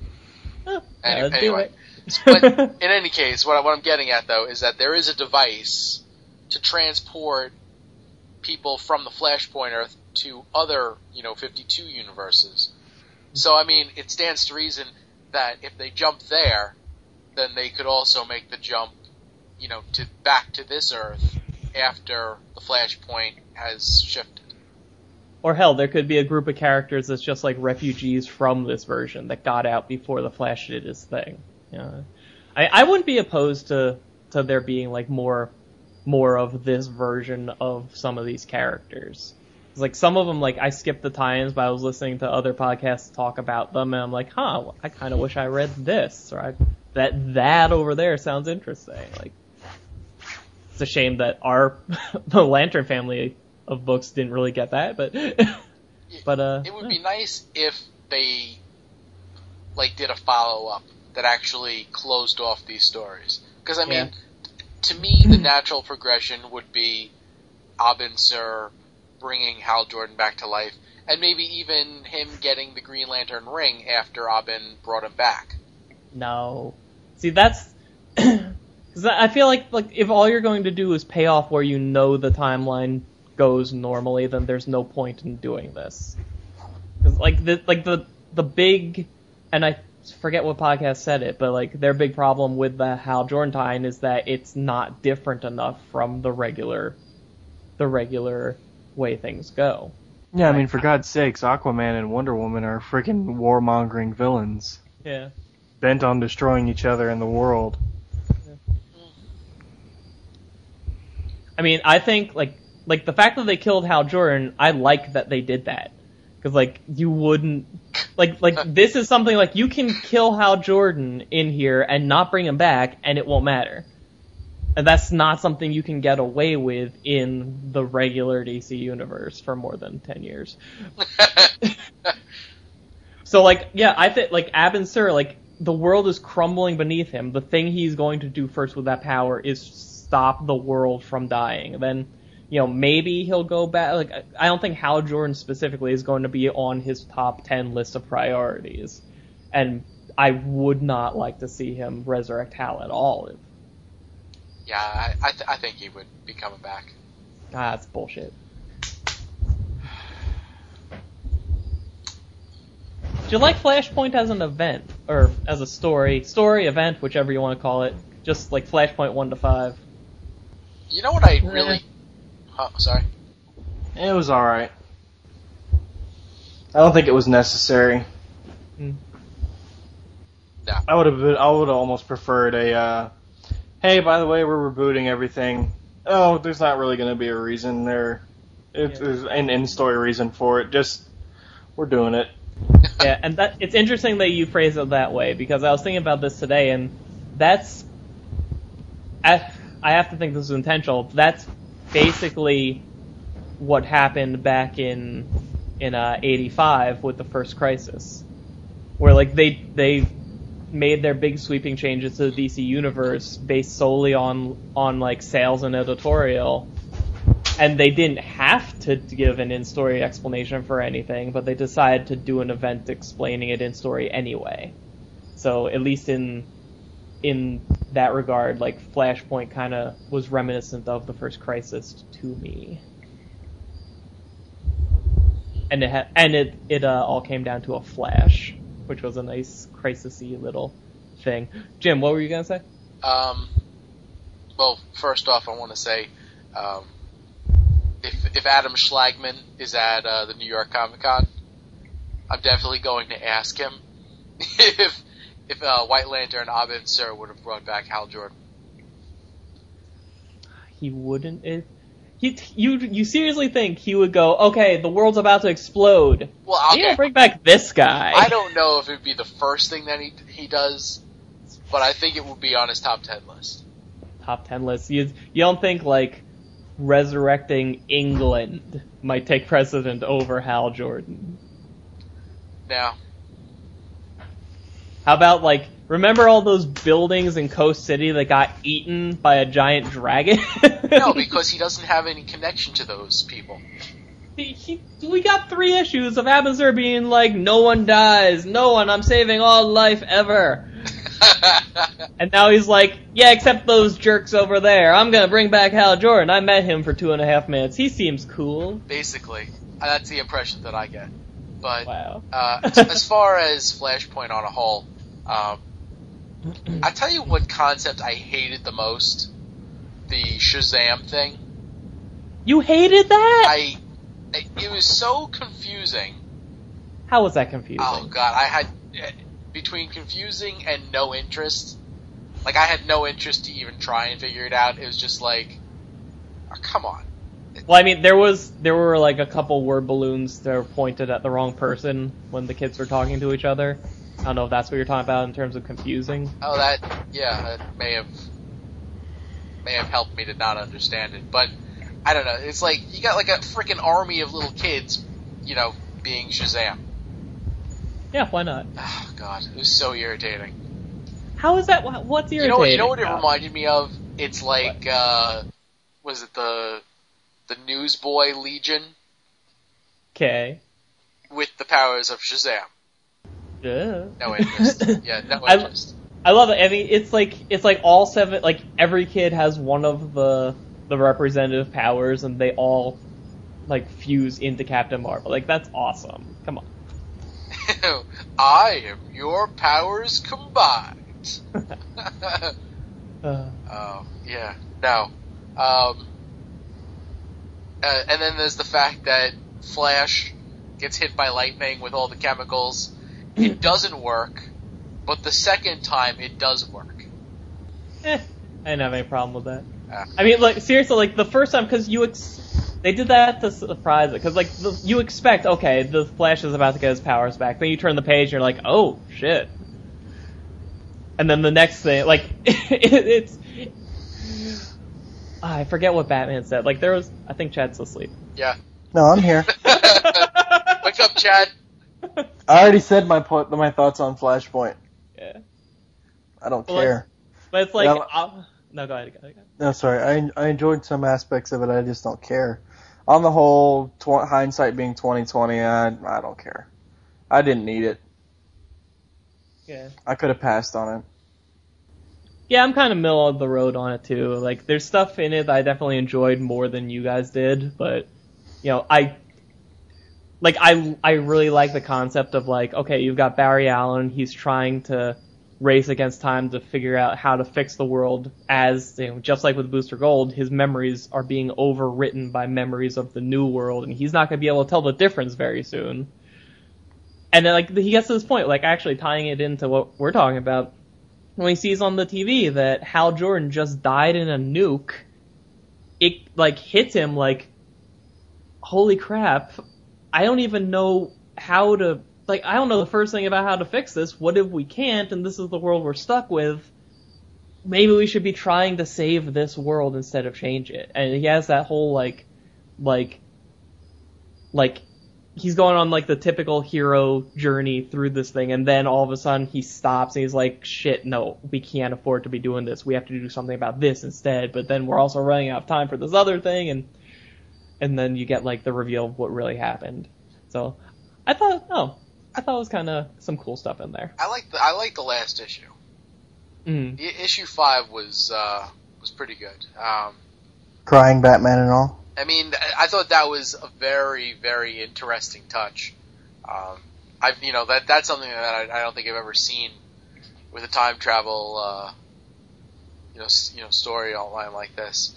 Huh, Any- let's do anyway. But in any case, what, I, what I'm getting at though is that there is a device to transport people from the Flashpoint Earth to other, you know, 52 universes. So I mean, it stands to reason that if they jump there, then they could also make the jump, you know, to back to this Earth after the Flashpoint has shifted. Or hell, there could be a group of characters that's just like refugees from this version that got out before the Flash did his thing. Yeah, I I wouldn't be opposed to to there being like more more of this version of some of these characters. 'Cause, Like some of them, like I skipped the tie-ins, but I was listening to other podcasts talk about them, and I'm like, huh, I kind of wish I read this, or I, that that over there sounds interesting. Like, it's a shame that our the Lantern family of books didn't really get that, but but uh, It would be nice if they like did a follow up that actually closed off these stories. Because I mean, Yeah. to me, the natural progression would be Abin Sur bringing Hal Jordan back to life, and maybe even him getting the Green Lantern ring after Abin brought him back. no. See, that's 'cause I feel like like if all you're going to do is pay off where you know the timeline goes normally, then there's no point in doing this. Because like the like the the big, and I forget what podcast said it, but like their big problem with the Hal Jordan is that it's not different enough from the regular, the regular way things go. Yeah, I mean, for God's sakes, Aquaman and Wonder Woman are freaking warmongering villains, Yeah. bent on destroying each other and the world. I mean, I think like like the fact that they killed Hal Jordan, I like that they did that because like you wouldn't like like this is something like you can kill Hal Jordan in here and not bring him back and it won't matter. And that's not something you can get away with in the regular DC universe for more than 10 years. So like, yeah, I think like Abin Sur, like the world is crumbling beneath him. The thing he's going to do first with that power is stop the world from dying. Then, you know, maybe he'll go back. Like, I don't think Hal Jordan specifically is going to be on his top ten list of priorities, and I would not like to see him resurrect Hal at all. yeah, I I, th- I think he would be coming back. Ah, that's bullshit. Do you like Flashpoint as an event or as a story, story event, whichever you want to call it? Just like Flashpoint one to five. You know what I really? Oh, sorry. It was alright. I don't think it was necessary. Hmm. No. I would have been, I would have almost preferred a, uh, hey, by the way, we're rebooting everything. Oh, there's not really going to be a reason there. It, Yeah. There's an in-story reason for it. Just, we're doing it. Yeah, and that it's interesting that you phrase it that way because I was thinking about this today, and that's I, I have to think this is intentional. That's basically what happened back in in uh, '85 with the first Crisis, where like they they made their big sweeping changes to the DC universe based solely on on like sales and editorial, and they didn't have to give an in-story explanation for anything, but they decided to do an event explaining it in story anyway. So at least in in that regard, like Flashpoint kind of was reminiscent of the first Crisis to me. And it ha- and it it uh, all came down to a flash, which was a nice crisisy little thing. Jim, what were you gonna say? Um, well, first off, I want to say, um, if if Adam Schlagman is at uh, the New York Comic Con, I'm definitely going to ask him if if uh, White Lantern Abin Sur would have brought back Hal Jordan. He wouldn't. It, he, you you seriously think he would go? Okay, the world's about to explode. Well, okay, bring back this guy. I don't know if it'd be the first thing that he he does, but I think it would be on his top ten list. top ten list. You you don't think like resurrecting England might take precedent over Hal Jordan? Now, How about like remember all those buildings in Coast City that got eaten by a giant dragon? no, because he doesn't have any connection to those people. He, he, we got three issues of Abin Sur being like, no one dies, no one, I'm saving all life ever. And now he's like, yeah, except those jerks over there. I'm gonna bring back Hal Jordan. I met him for two and a half minutes. He seems cool. Basically, that's the impression that I get. But Wow. uh, as, as far as Flashpoint on a whole, um, I tell you what concept I hated the most: the Shazam thing. You hated that? I, it was so confusing. How was that confusing? Oh god, I had between confusing and no interest. Like I had no interest to even try and figure it out. It was just like, oh, come on. Well, I mean, there was there were like a couple word balloons that were pointed at the wrong person when the kids were talking to each other. I don't know if that's what you're talking about in terms of confusing. Oh, that yeah, that may have may have helped me to not understand it, but I don't know. It's like you got like a freaking army of little kids, you know, being Shazam. Yeah, why not? Oh god, it was so irritating. How is that? wha- What's You irritating? know, you know what it reminded me of? It's like uh, was it the the Newsboy Legion Okay. with the powers of Shazam? Yeah. No interest. yeah, no I- interest. I love it. I mean, it's like it's like all seven. Like every kid has one of the the representative powers, and they all like fuse into Captain Marvel. Like that's awesome. Come on. I am your powers combined. Uh, Oh, yeah. No. Um, uh, and then there's the fact that Flash gets hit by lightning with all the chemicals. It doesn't work, but the second time it does work. eh, I didn't have any problem with that. I mean, like seriously, like the first time because you ex- They did that to surprise it, because like the, you expect, okay, the Flash is about to get his powers back. Then you turn the page and you're like, oh shit. And then the next thing, like it, it's, I forget what Batman said. Like there was, I think Chad's asleep. Yeah. No, I'm here. Wake up, Chad. I already said my po- my thoughts on Flashpoint. Yeah, I don't Well, care. but it's like, Yeah. uh, no, go ahead, go ahead. No, sorry. I I enjoyed some aspects of it. I just don't care. On the whole, tw- hindsight being 2020, I I don't care. I didn't need it. Yeah. I could have passed on it. Yeah, I'm kind of middle of the road on it too. Like, there's stuff in it that I definitely enjoyed more than you guys did, but you know, I like I I really like the concept of like, okay, you've got Barry Allen, he's trying to race against time to figure out how to fix the world as you know, just like with Booster Gold, his memories are being overwritten by memories of the new world, and he's not gonna be able to tell the difference very soon. And then like he gets to this point, like actually tying it into what we're talking about when he sees on the TV that Hal Jordan just died in a nuke, it like hits him like, holy crap, I don't even know how to like I don't know the first thing about how to fix this. What if we can't and this is the world we're stuck with? Maybe we should be trying to save this world instead of change it. And he has that whole like like like he's going on like the typical hero journey through this thing and then all of a sudden he stops and he's like shit no we can't afford to be doing this we have to do something about this instead but then we're also running out of time for this other thing and and then you get like the reveal of what really happened so i thought oh i thought it was kind of some cool stuff in there I like the I like the last issue. mm. I- issue five was uh, was pretty good. Um, Crying Batman and all. I mean, I- I thought that was a very, very interesting touch. Um, I've, you know, that that's something that I, I don't think I've ever seen with a time travel, uh, you know, you know, story online like this.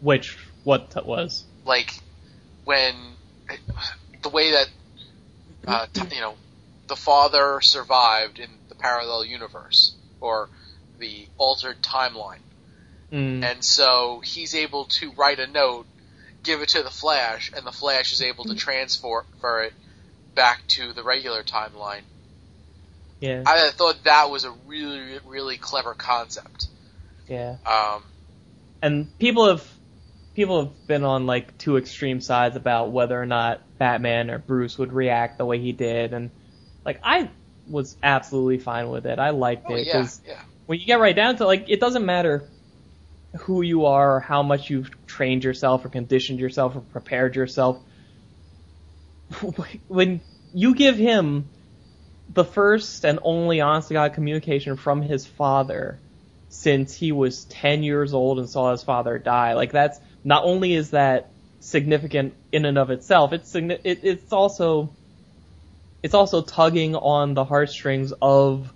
which what that was Like when the way that, uh, t- you know, the father survived in the parallel universe or the altered timeline. mm. And so he's able to write a note, give it to the Flash, and the Flash is able to transfer it back to the regular timeline. yeah I thought that was a really, really clever concept. yeah Um, and people have people have been on like two extreme sides about whether or not Batman or Bruce would react the way he did, and like I was absolutely fine with it. I liked oh it yeah, because yeah, when you get right down to it, like it doesn't matter who you are or how much you've trained yourself or conditioned yourself or prepared yourself. when you give him the first and only honest to God communication from his father since he was 10 years old and saw his father die, like that's not only is that significant in and of itself, it's signi- it, it's also it's also tugging on the heartstrings of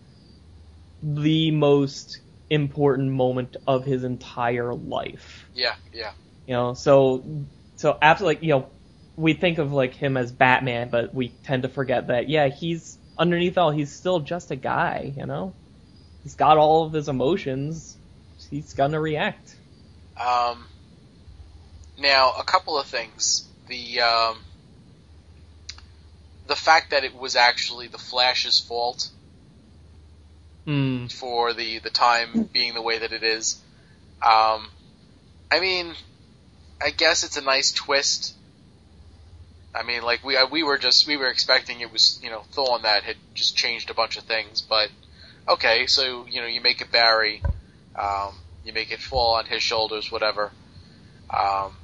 the most important moment of his entire life. yeah, yeah. You know, so so absolutely, you know, we think of like him as Batman, but we tend to forget that yeah, he's underneath all, he's still just a guy. You know, he's got all of his emotions. He's gonna react. Um, now, a couple of things. The um, the fact that it was actually the Flash's fault Hmm. for the the time being the way that it is. Um, I mean, I guess it's a nice twist. I mean, like we we were just we were expecting it was you know Thawne that had just changed a bunch of things, but okay, so you know you make it Barry, um, you make it fall on his shoulders, whatever. Um,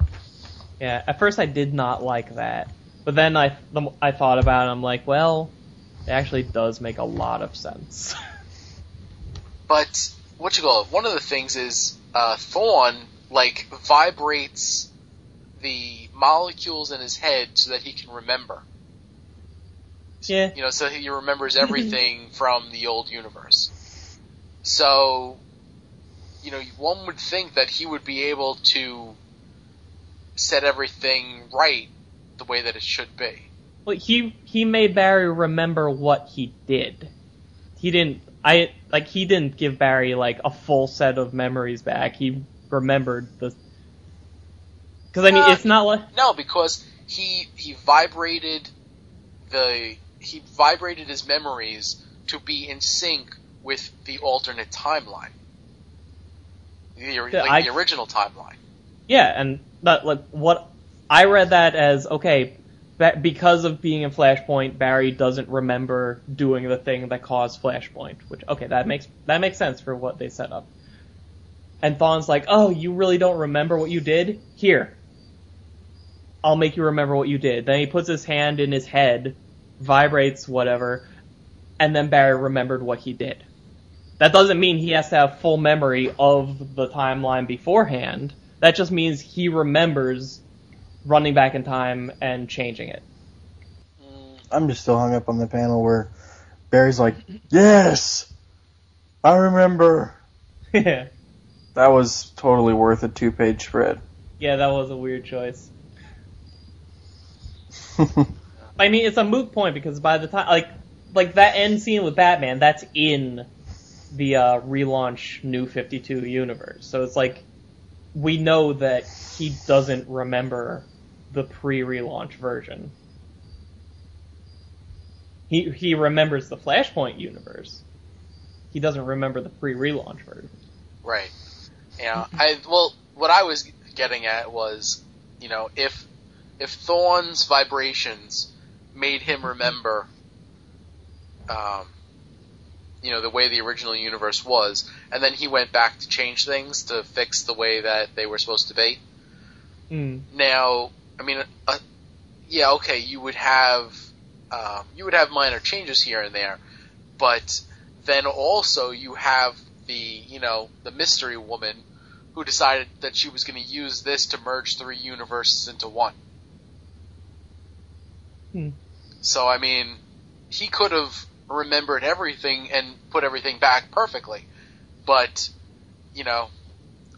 Yeah, at first I did not like that, but then I I thought about it. I'm like, well, it actually does make a lot of sense. But what you call it? One of the things is uh, Thawne like vibrates the molecules in his head so that he can remember. yeah, You know, so he remembers everything from the old universe. So, you know, one would think that he would be able to set everything right the way that it should be. well, he he made Barry remember what he did. He didn't. I like he didn't give Barry like a full set of memories back. He remembered the Because I mean, Uh, it's not like No, because he he vibrated the he vibrated his memories to be in sync with the alternate timeline, the, like I- the original timeline. Yeah, and that like what I read that as okay, because of being in Flashpoint, Barry doesn't remember doing the thing that caused Flashpoint. Which okay, that makes that makes sense for what they set up. And Thawne's like, oh, you really don't remember what you did? Here, I'll make you remember what you did. Then he puts his hand in his head, vibrates whatever, and then Barry remembered what he did. That doesn't mean he has to have full memory of the timeline beforehand. That just means he remembers running back in time and changing it. Mm, I'm just still hung up on the panel where Barry's like, "Yes, I remember." yeah, That was totally worth a two-page spread. Yeah, that was a weird choice. I mean, it's a moot point because by the time, like, like that end scene with Batman, that's in the uh, relaunch New 52 universe. So it's like, we know that he doesn't remember the pre-relaunch version. He he remembers the Flashpoint universe. He doesn't remember the pre-relaunch version. right. Yeah. I well, what I was getting at was, you know, if if Thawne's vibrations made him remember, um, you know, the way the original universe was, and then he went back to change things to fix the way that they were supposed to be. Mm. Now, I mean, uh, yeah, okay, you would have um, you would have minor changes here and there, but then also you have the you know the mystery woman who decided that she was going to use this to merge three universes into one. Hmm. So I mean, he could have remembered everything and put everything back perfectly, but you know,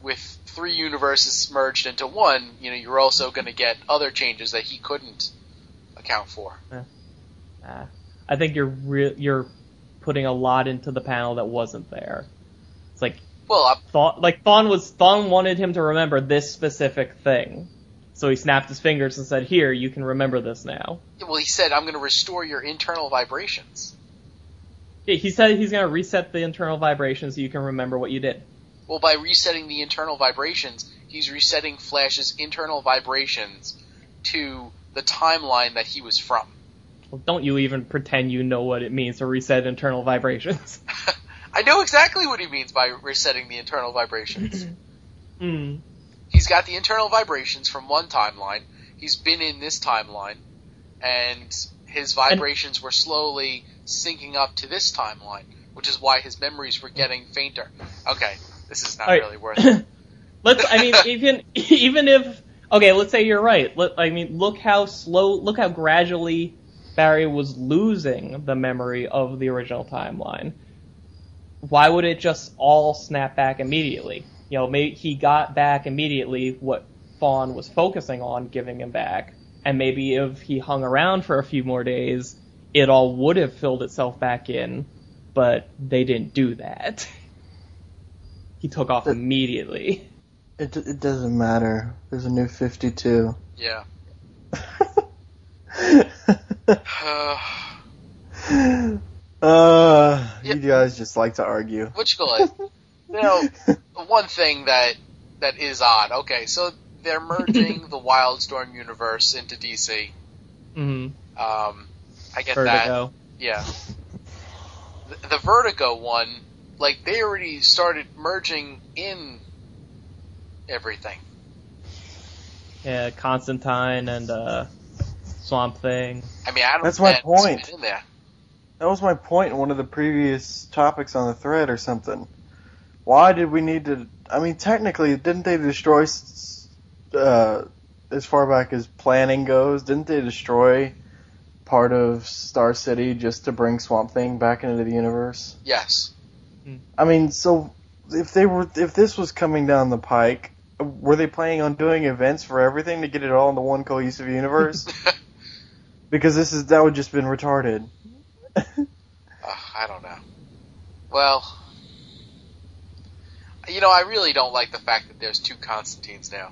with three universes merged into one, you know, you're also going to get other changes that he couldn't account for. Ah, I think you're re- you're putting a lot into the panel that wasn't there. It's like Well, I, Thawne, like Thawne was Thawne wanted him to remember this specific thing, so he snapped his fingers and said, "Here, you can remember this now." well, he said, "I'm going to restore your internal vibrations." Yeah, he said he's gonna reset the internal vibrations so you can remember what you did. Well, by resetting the internal vibrations, he's resetting Flash's internal vibrations to the timeline that he was from. Well, don't you even pretend you know what it means to reset internal vibrations. I know exactly what he means by resetting the internal vibrations. Hmm. he's got the internal vibrations from one timeline. He's been in this timeline, and his vibrations were slowly syncing up to this timeline, which is why his memories were getting fainter. Okay, this is not right. really worth it. Let's. I mean, even even if okay, let's say you're right. Let, I mean, look how slow, look how gradually Barry was losing the memory of the original timeline. Why would it just all snap back immediately? You know, maybe he got back immediately what Thawne was focusing on giving him back, and maybe if he hung around for a few more days, it all would have filled itself back in. But they didn't do that. He took off But- immediately. It it doesn't matter. There's a new 52. Yeah. uh, Yeah. you guys just like to argue. What you call? You know, one thing that that is odd. Okay, so they're merging the Wildstorm universe into DC. hmm Um, I get that. Yeah. The, the Vertigo one, like they already started merging in everything. Yeah, Constantine and uh, Swamp Thing. I mean, Adam That's my Vance point. in there. That was my point in one of the previous topics on the thread or something. Why did we need to? I mean, technically, didn't they destroy, s- uh, as far back as planning goes, didn't they destroy part of Star City just to bring Swamp Thing back into the universe? Yes. I mean, so if they were, if this was coming down the pike, were they planning on doing events for everything to get it all into one cohesive universe? because this is that would just been retarded. Uh, I don't know. Well, you know, I really don't like the fact that there's two Constantines now.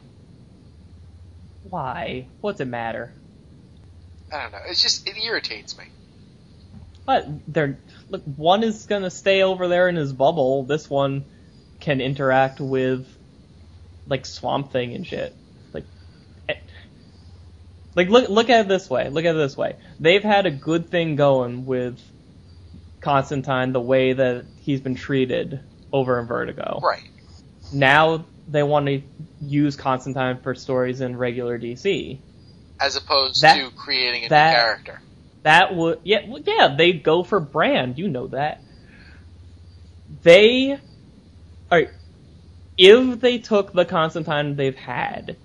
Why? What's it matter? I don't know. It's just it irritates me. But they're look. One is gonna stay over there in his bubble. This one can interact with like Swamp Thing and shit. Like, eh, like look look at it this way. Look at it this way. They've had a good thing going with Constantine, the way that he's been treated over in Vertigo. Right. Now they want to use Constantine for stories in regular DC. As opposed That- to creating a that- new character. That would yeah well, yeah they go for brand you know that they are if they took the Constantine they've had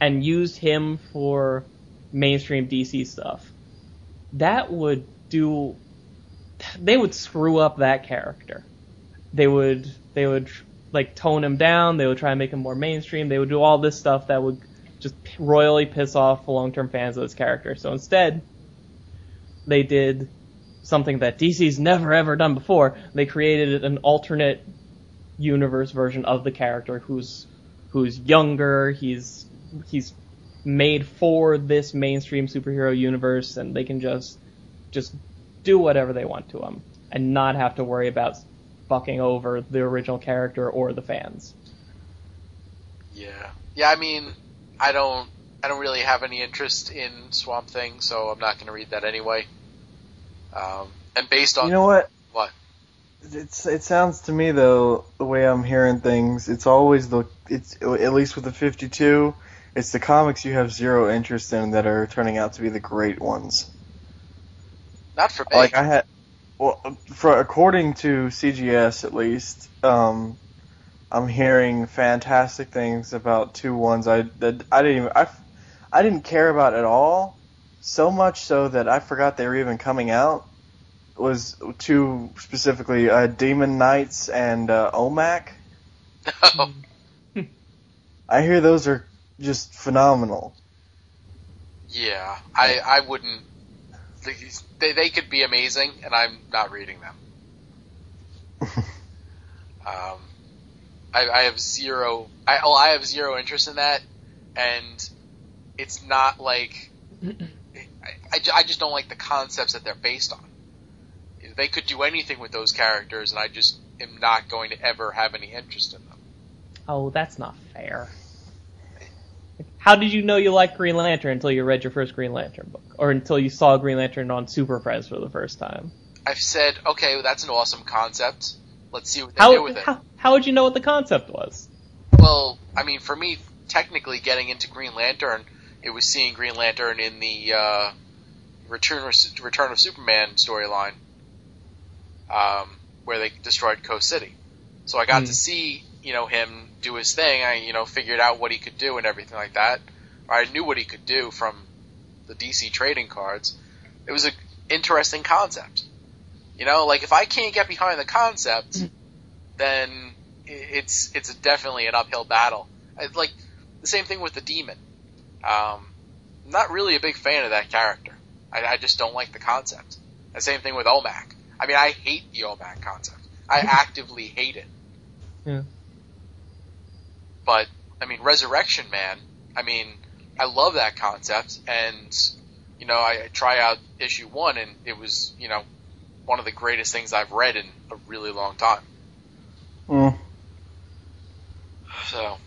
and used him for mainstream DC stuff that would do they would screw up that character they would they would like tone him down they would try and make him more mainstream they would do all this stuff that would just royally piss off the long-term fans of this character so instead they did something that DC's never ever done before. They created an alternate universe version of the character who's who's younger. He's he's made for this mainstream superhero universe, and they can just just do whatever they want to him and not have to worry about fucking over the original character or the fans. Yeah. Yeah, I mean, I don't, I don't really have any interest in Swamp Thing, so I'm not going to read that anyway. Um, and based on You know what? what? It's it sounds to me though the way I'm hearing things, it's always the it's at least with the 52, it's the comics you have zero interest in that are turning out to be the great ones. Not for me. Like I had, well, for according to CGS at least, um, I'm hearing fantastic things about two ones I that I didn't even I, I didn't care about at all. So much so that I forgot they were even coming out. Was two specifically uh, Demon Knights and uh, OMAC. I hear those are just phenomenal. yeah, I, I wouldn't. They, they could be amazing, and I'm not reading them. Um, I, I have zero. I well, I have zero interest in that, and it's not like I, I, I just don't like the concepts that they're based on. They could do anything with those characters, and I just am not going to ever have any interest in them. Oh, that's not fair. How did you know you liked Green Lantern until you read your first Green Lantern book, or until you saw Green Lantern on Super Friends for the first time? I've said, okay, well, that's an awesome concept. Let's see what they do with it. how how would you know what the concept was? Well, I mean, for me, technically getting into Green Lantern, it was seeing Green Lantern in the uh, Return of, Return of Superman storyline, um, where they destroyed Coast City. So I got Hmm. to see, you know, him do his thing. I, you know, figured out what he could do and everything like that. I knew what he could do from the DC trading cards. It was an interesting concept. You know, like if I can't get behind the concept, then it's it's definitely an uphill battle. Like the same thing with the demon. Um, I'm not really a big fan of that character. I, I just don't like the concept. The same thing with Omac. I mean, I hate the Omac concept. I actively hate it. Yeah. But I mean, Resurrection Man. I mean, I love that concept, and you know, I try out issue one, and it was you know one of the greatest things I've read in a really long time. Mm. So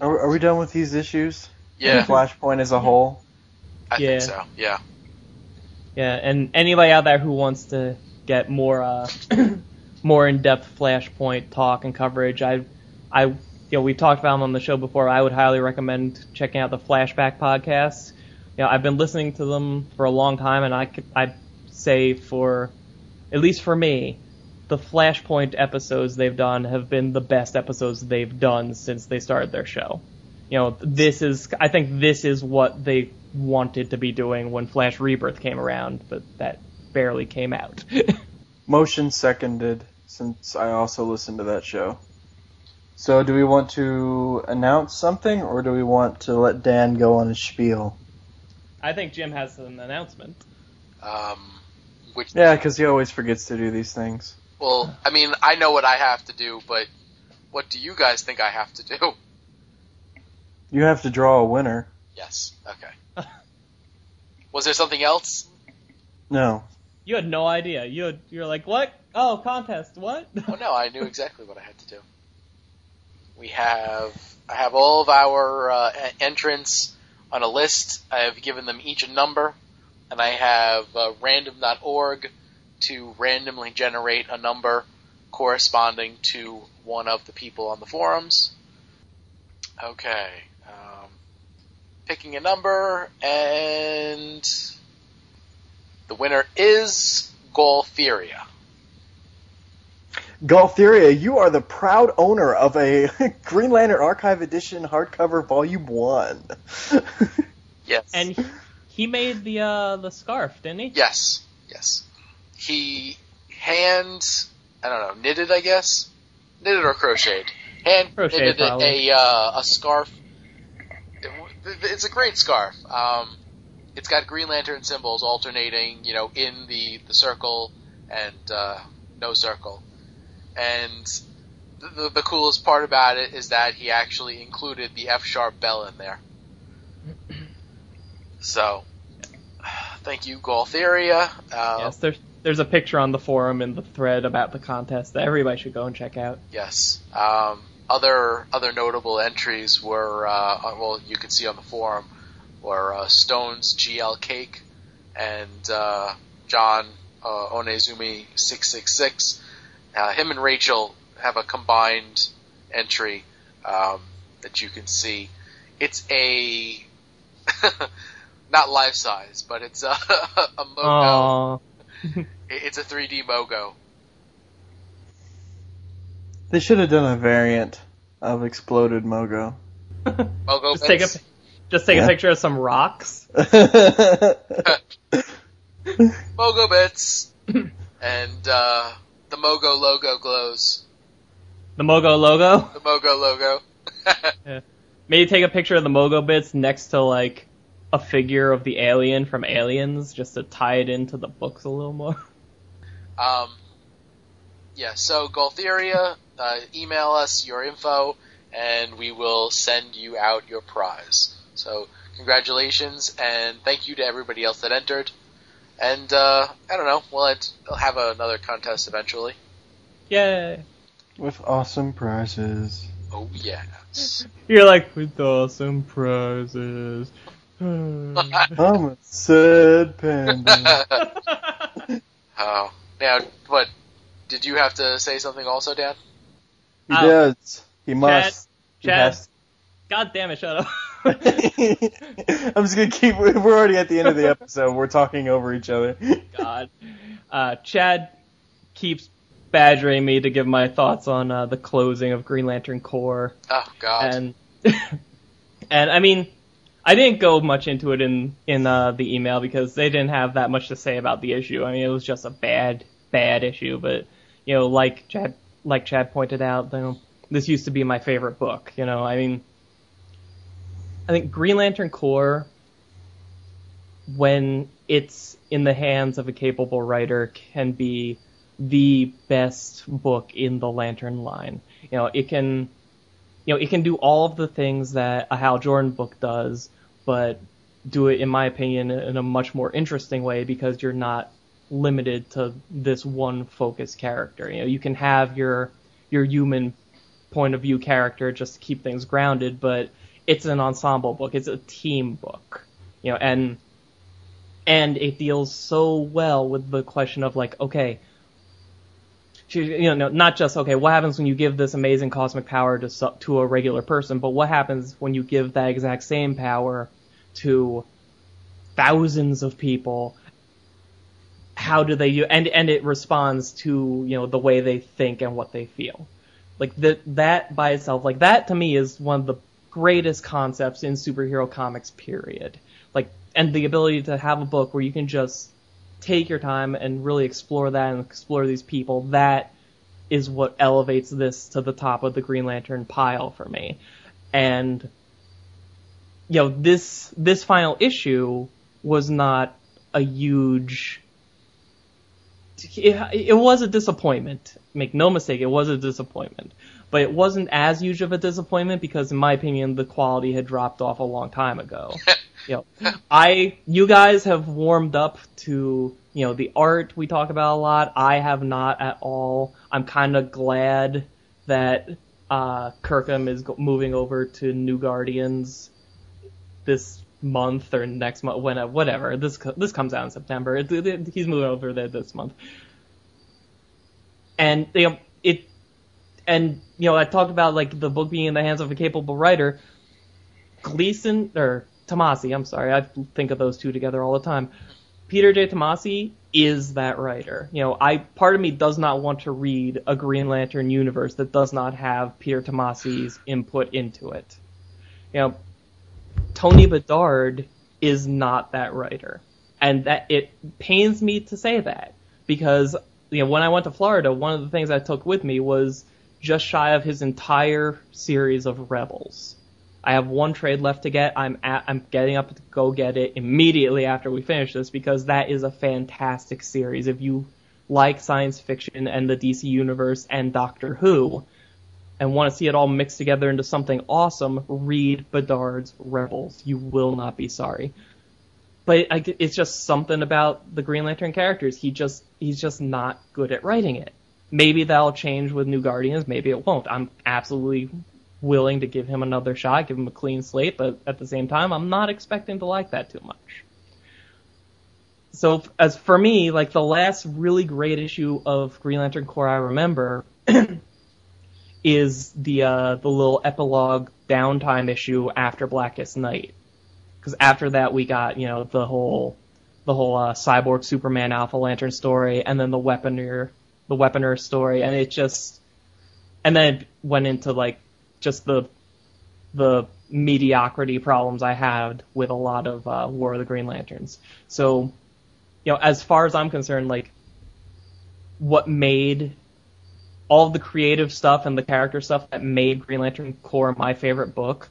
Are, are we done with these issues? yeah, Flashpoint as a whole. I Yeah. think so. Yeah. Yeah, and anybody out there who wants to get more uh, more in-depth Flashpoint talk and coverage, I, I, you know, we've talked about them on the show before. I would highly recommend checking out the Flashback podcast. You know, I've been listening to them for a long time, and I I'd say for, at least for me, the Flashpoint episodes they've done have been the best episodes they've done since they started their show. You know, this is, I think this is what they wanted to be doing when Flash Rebirth came around, but that barely came out. Motion seconded, since I also listened to that show. So, do we want to announce something, or do we want to let Dan go on a spiel? I think Jim has an announcement. Um, which Yeah, because he always forgets to do these things. well, I mean, I know what I have to do, but what do you guys think I have to do? You have to draw a winner. Yes. Okay. Was there something else? No. You had no idea. You had, you're like, what? Oh, contest. What? Oh no, I knew exactly what I had to do. We have I have all of our uh, entrants on a list. I have given them each a number, and I have uh, random.org to randomly generate a number corresponding to one of the people on the forums. Okay, um, picking a number, and the winner is Goltheria. Goltheria, you are the proud owner of a Green Lantern Archive Edition hardcover Volume 1. Yes. and he, he made the uh the scarf, didn't he? Yes, yes. He hand, I don't know, knitted, I guess, knitted or crocheted. Hand Crocheted, knitted probably. a uh, a scarf. It- It's a great scarf. Um, it's got Green Lantern symbols alternating, you know, in the the circle and uh, no circle. And the, the, coolest part about it is that he actually included the F sharp bell in there. So, thank you, Goltheria. Uh, Yes. There's there's a picture on the forum in the thread about the contest that everybody should go and check out. Yes. Um, other other notable entries were uh, uh, well, you can see on the forum were uh, Stone's GL Cake and uh, John uh, Onezumi six six six. Uh, Him and Rachel have a combined entry um, that you can see. It's a not life size, but it's a, a Mogo. It's a 3D Mogo. they should have done a variant of Exploded Mogo. Mogo just take a just take Yeah. a picture of some rocks. Mogo bits, and uh, the Mogo logo glows. The Mogo logo. The Mogo logo. yeah. Maybe take a picture of the Mogo bits next to like a figure of the alien from Aliens, just to tie it into the books a little more. um, yeah. So Goltheria, uh, email us your info, and we will send you out your prize. So congratulations, and thank you to everybody else that entered. And uh, I don't know. We'll, ent- we'll have another contest eventually. Yay! With awesome prizes. Oh yes. You're like with awesome prizes. I'm a sad panda. oh, now what? Did you have to say something also, Dan? He Ow. does. He must. He Chad. Has God damn it! Shut up. I'm just gonna keep. We're already at the end of the episode. We're talking over each other. God. Uh, Chad keeps badgering me to give my thoughts on uh, the closing of Green Lantern Corps, Oh God. and and I mean, I didn't go much into it in in uh, the email because they didn't have that much to say about the issue. I mean, it was just a bad bad issue, but you know, like Chad like Chad pointed out, you know, this used to be my favorite book. You know, I mean, I think Green Lantern Corps, when it's in the hands of a capable writer, can be the best book in the Lantern line. You know, it can, you know, it can do all of the things that a Hal Jordan book does, but do it, in my opinion, in a much more interesting way because you're not limited to this one focused character. You know, you can have your your human point of view character just to keep things grounded, but it's an ensemble book. It's a team book. You know, and and it deals so well with the question of like, okay, you know, not just okay, what happens when you give this amazing cosmic power to to a regular person, but what happens when you give that exact same power to thousands of people? How do they do? And and it responds to you know the way they think and what they feel. Like that that by itself, like that to me is one of the greatest concepts in superhero comics. Period. Like and the ability to have a book where you can just take your time and really explore that and explore these people, that is what elevates this to the top of the Green Lantern pile for me. And you know, this this final issue was not a huge it, it was a disappointment. Make no mistake, it was a disappointment. But it wasn't as huge of a disappointment because, in my opinion, the quality had dropped off a long time ago. you know, I, you guys have warmed up to, you know, the art we talk about a lot. I have not at all. I'm kind of glad that uh, Kirkham is go- moving over to New Guardians this month or next month, when whatever. This co- this comes out in September. It, it, he's moving over there this month, and you know it. And you know, I talked about like the book being in the hands of a capable writer. Gleason or Tomasi, I'm sorry, I think of those two together all the time. Peter J. Tomasi is that writer. You know, I part of me does not want to read a Green Lantern universe that does not have Peter Tomasi's input into it. You know, Tony Bedard is not that writer. And that it pains me to say that because you know when I went to Florida, one of the things I took with me was just shy of his entire series of Rebels. I have one trade left to get. I'm at, I'm getting up to go get it immediately after we finish this because that is a fantastic series. If you like science fiction and the DC universe and Doctor Who, and want to see it all mixed together into something awesome, read Bedard's Rebels. You will not be sorry. But it's just something about the Green Lantern characters. He just he's just not good at writing it. Maybe that'll change with New Guardians. Maybe it won't. I'm absolutely willing to give him another shot, give him a clean slate, but at the same time, I'm not expecting to like that too much. So as for me, like the last really great issue of Green Lantern Corps I remember is the uh, the little epilogue downtime issue after Blackest Night. Because after that we got you know the whole the whole uh, cyborg Superman Alpha Lantern story, and then the Weaponer the Weaponer story, and it just and then it went into like just the the mediocrity problems I had with a lot of uh, War of the Green Lanterns. So, you know, as far as I'm concerned, like what made all the creative stuff and the character stuff that made Green Lantern Corps my favorite book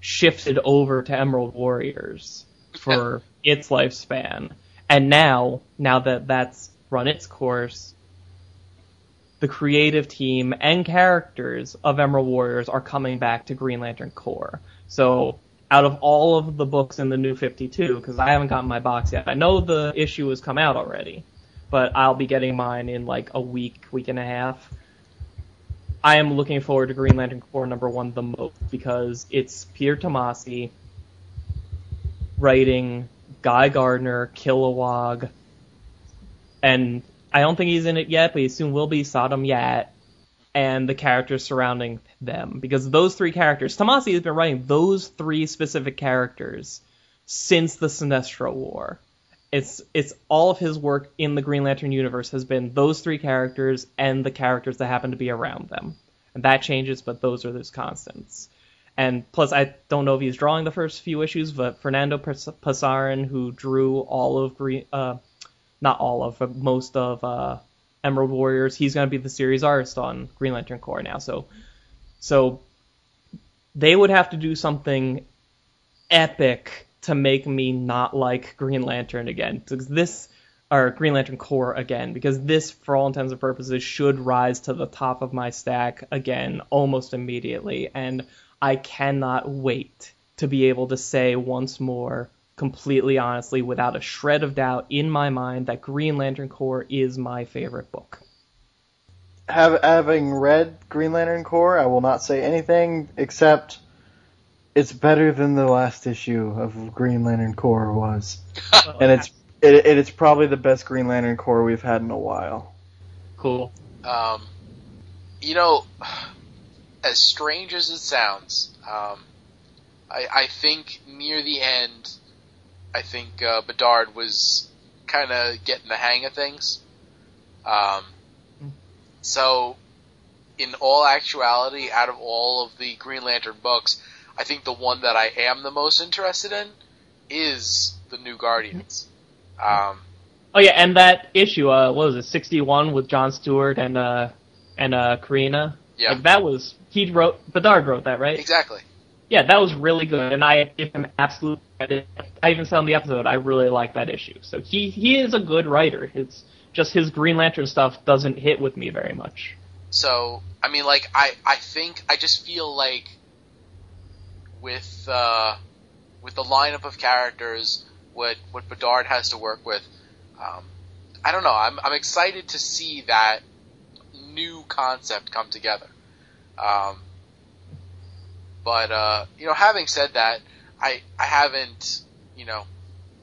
shifted over to Emerald Warriors for its lifespan. And now, now that that's run its course, the creative team and characters of Emerald Warriors are coming back to Green Lantern Corps. So, out of all of the books in the New 52, because I haven't gotten my box yet, I know the issue has come out already, but I'll be getting mine in like a week, week and a half. I am looking forward to Green Lantern Corps number one the most because it's Peter Tomasi writing Guy Gardner, Kilowog, and I don't think he's in it yet, but he soon will be Sodam Yat, and the characters surrounding them. Because those three characters, Tomasi has been writing those three specific characters since the Sinestro War. It's it's all of his work in the Green Lantern universe has been those three characters and the characters that happen to be around them. And that changes, but those are those constants. And plus, I don't know if he's drawing the first few issues, but Fernando Pasarin, who drew all of Green, uh, not all of, but most of uh, Emerald Warriors. He's going to be the series artist on Green Lantern Corps now. So, so they would have to do something epic to make me not like Green Lantern again. Because this, or Green Lantern Corps again, because this, for all intents and purposes, should rise to the top of my stack again almost immediately. And I cannot wait to be able to say once more completely honestly, without a shred of doubt in my mind, that Green Lantern Corps is my favorite book. Have, having read Green Lantern Corps, I will not say anything except it's better than the last issue of Green Lantern Corps was, and it's it, it's probably the best Green Lantern Corps we've had in a while. Cool. Um, you know, as strange as it sounds, um, I, I think near the end, I think uh, Bedard was kind of getting the hang of things. Um, so, in all actuality, out of all of the Green Lantern books, I think the one that I am the most interested in is the New Guardians. Um, oh yeah, and that issue, uh, what was it, sixty one with John Stewart and uh, and uh, Karina. Yeah, like that was he wrote Bedard wrote that, right? Exactly. Yeah, that was really good, and I give him absolute credit. I even said on the episode I really like that issue. So he he is a good writer. It's just his Green Lantern stuff doesn't hit with me very much. So I mean, like I I think I just feel like with uh, with the lineup of characters, what what Bedard has to work with, um, I don't know. I'm I'm excited to see that new concept come together. Um, but uh, you know, having said that, I I haven't you know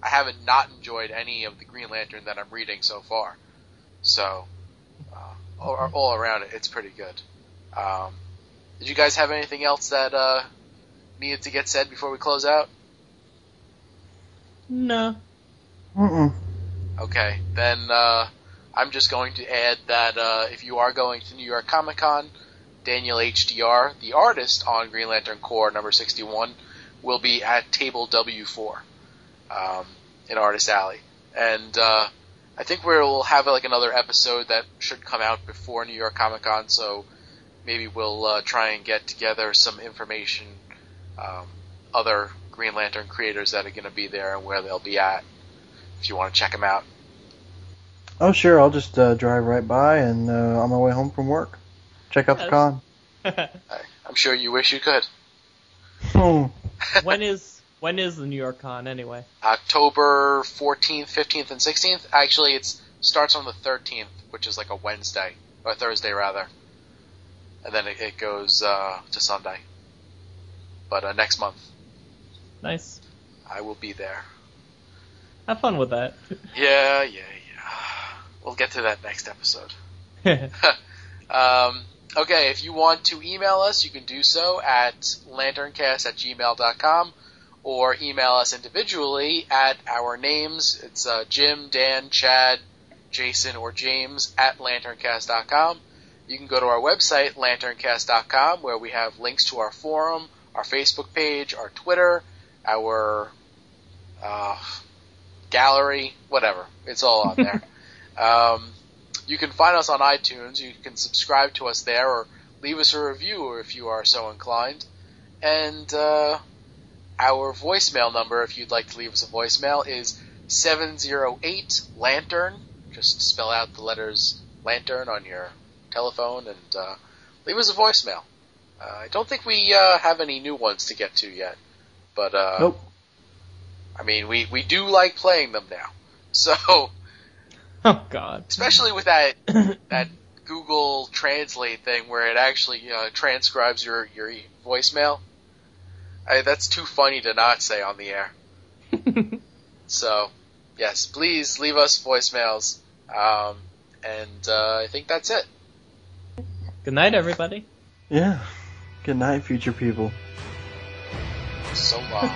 I haven't not enjoyed any of the Green Lantern that I'm reading so far. So uh, all, all around it, it's pretty good. Um, did you guys have anything else that uh, needed to get said before we close out? No. Mm-mm. Okay, then uh, I'm just going to add that uh, if you are going to New York Comic Con, Daniel HDR, the artist on Green Lantern Corps number 61, will be at table W4 um, in Artist Alley. And uh, I think we'll have like another episode that should come out before New York Comic Con, so maybe we'll uh, try and get together some information, um, other Green Lantern creators that are going to be there and where they'll be at, if you want to check them out. Oh, sure. I'll just uh, drive right by and uh, on my way home from work. Check out the con. I, I'm sure you wish you could. When is when is the New York Con anyway? October 14th, 15th, and 16th. Actually, it starts on the 13th, which is like a Wednesday or Thursday rather, and then it, it goes uh, to Sunday. But uh, next month, Nice. I will be there. Have fun with that. Yeah, yeah, yeah. We'll get to that next episode. Um, okay, if you want to email us, you can do so at lanterncast at gmail.com or email us individually at our names. It's uh, Jim, Dan, Chad, Jason, or James at lanterncast.com. You can go to our website, lanterncast.com, where we have links to our forum, our Facebook page, our Twitter, our uh, gallery, whatever. It's all on there. um, you can find us on iTunes. You can subscribe to us there or leave us a review if you are so inclined. And uh, our voicemail number, if you'd like to leave us a voicemail, is 708 Lantern. Just spell out the letters Lantern on your telephone and uh, leave us a voicemail. Uh, I don't think we uh, have any new ones to get to yet, but uh, Nope. I mean, we, we do like playing them now. So, oh God. especially with that that Google Translate thing where it actually uh, transcribes your your voicemail. I, that's too funny to not say on the air. So, yes, please leave us voicemails. Um, and uh, I think that's it. Good night, everybody. Yeah. Good night, future people. So long.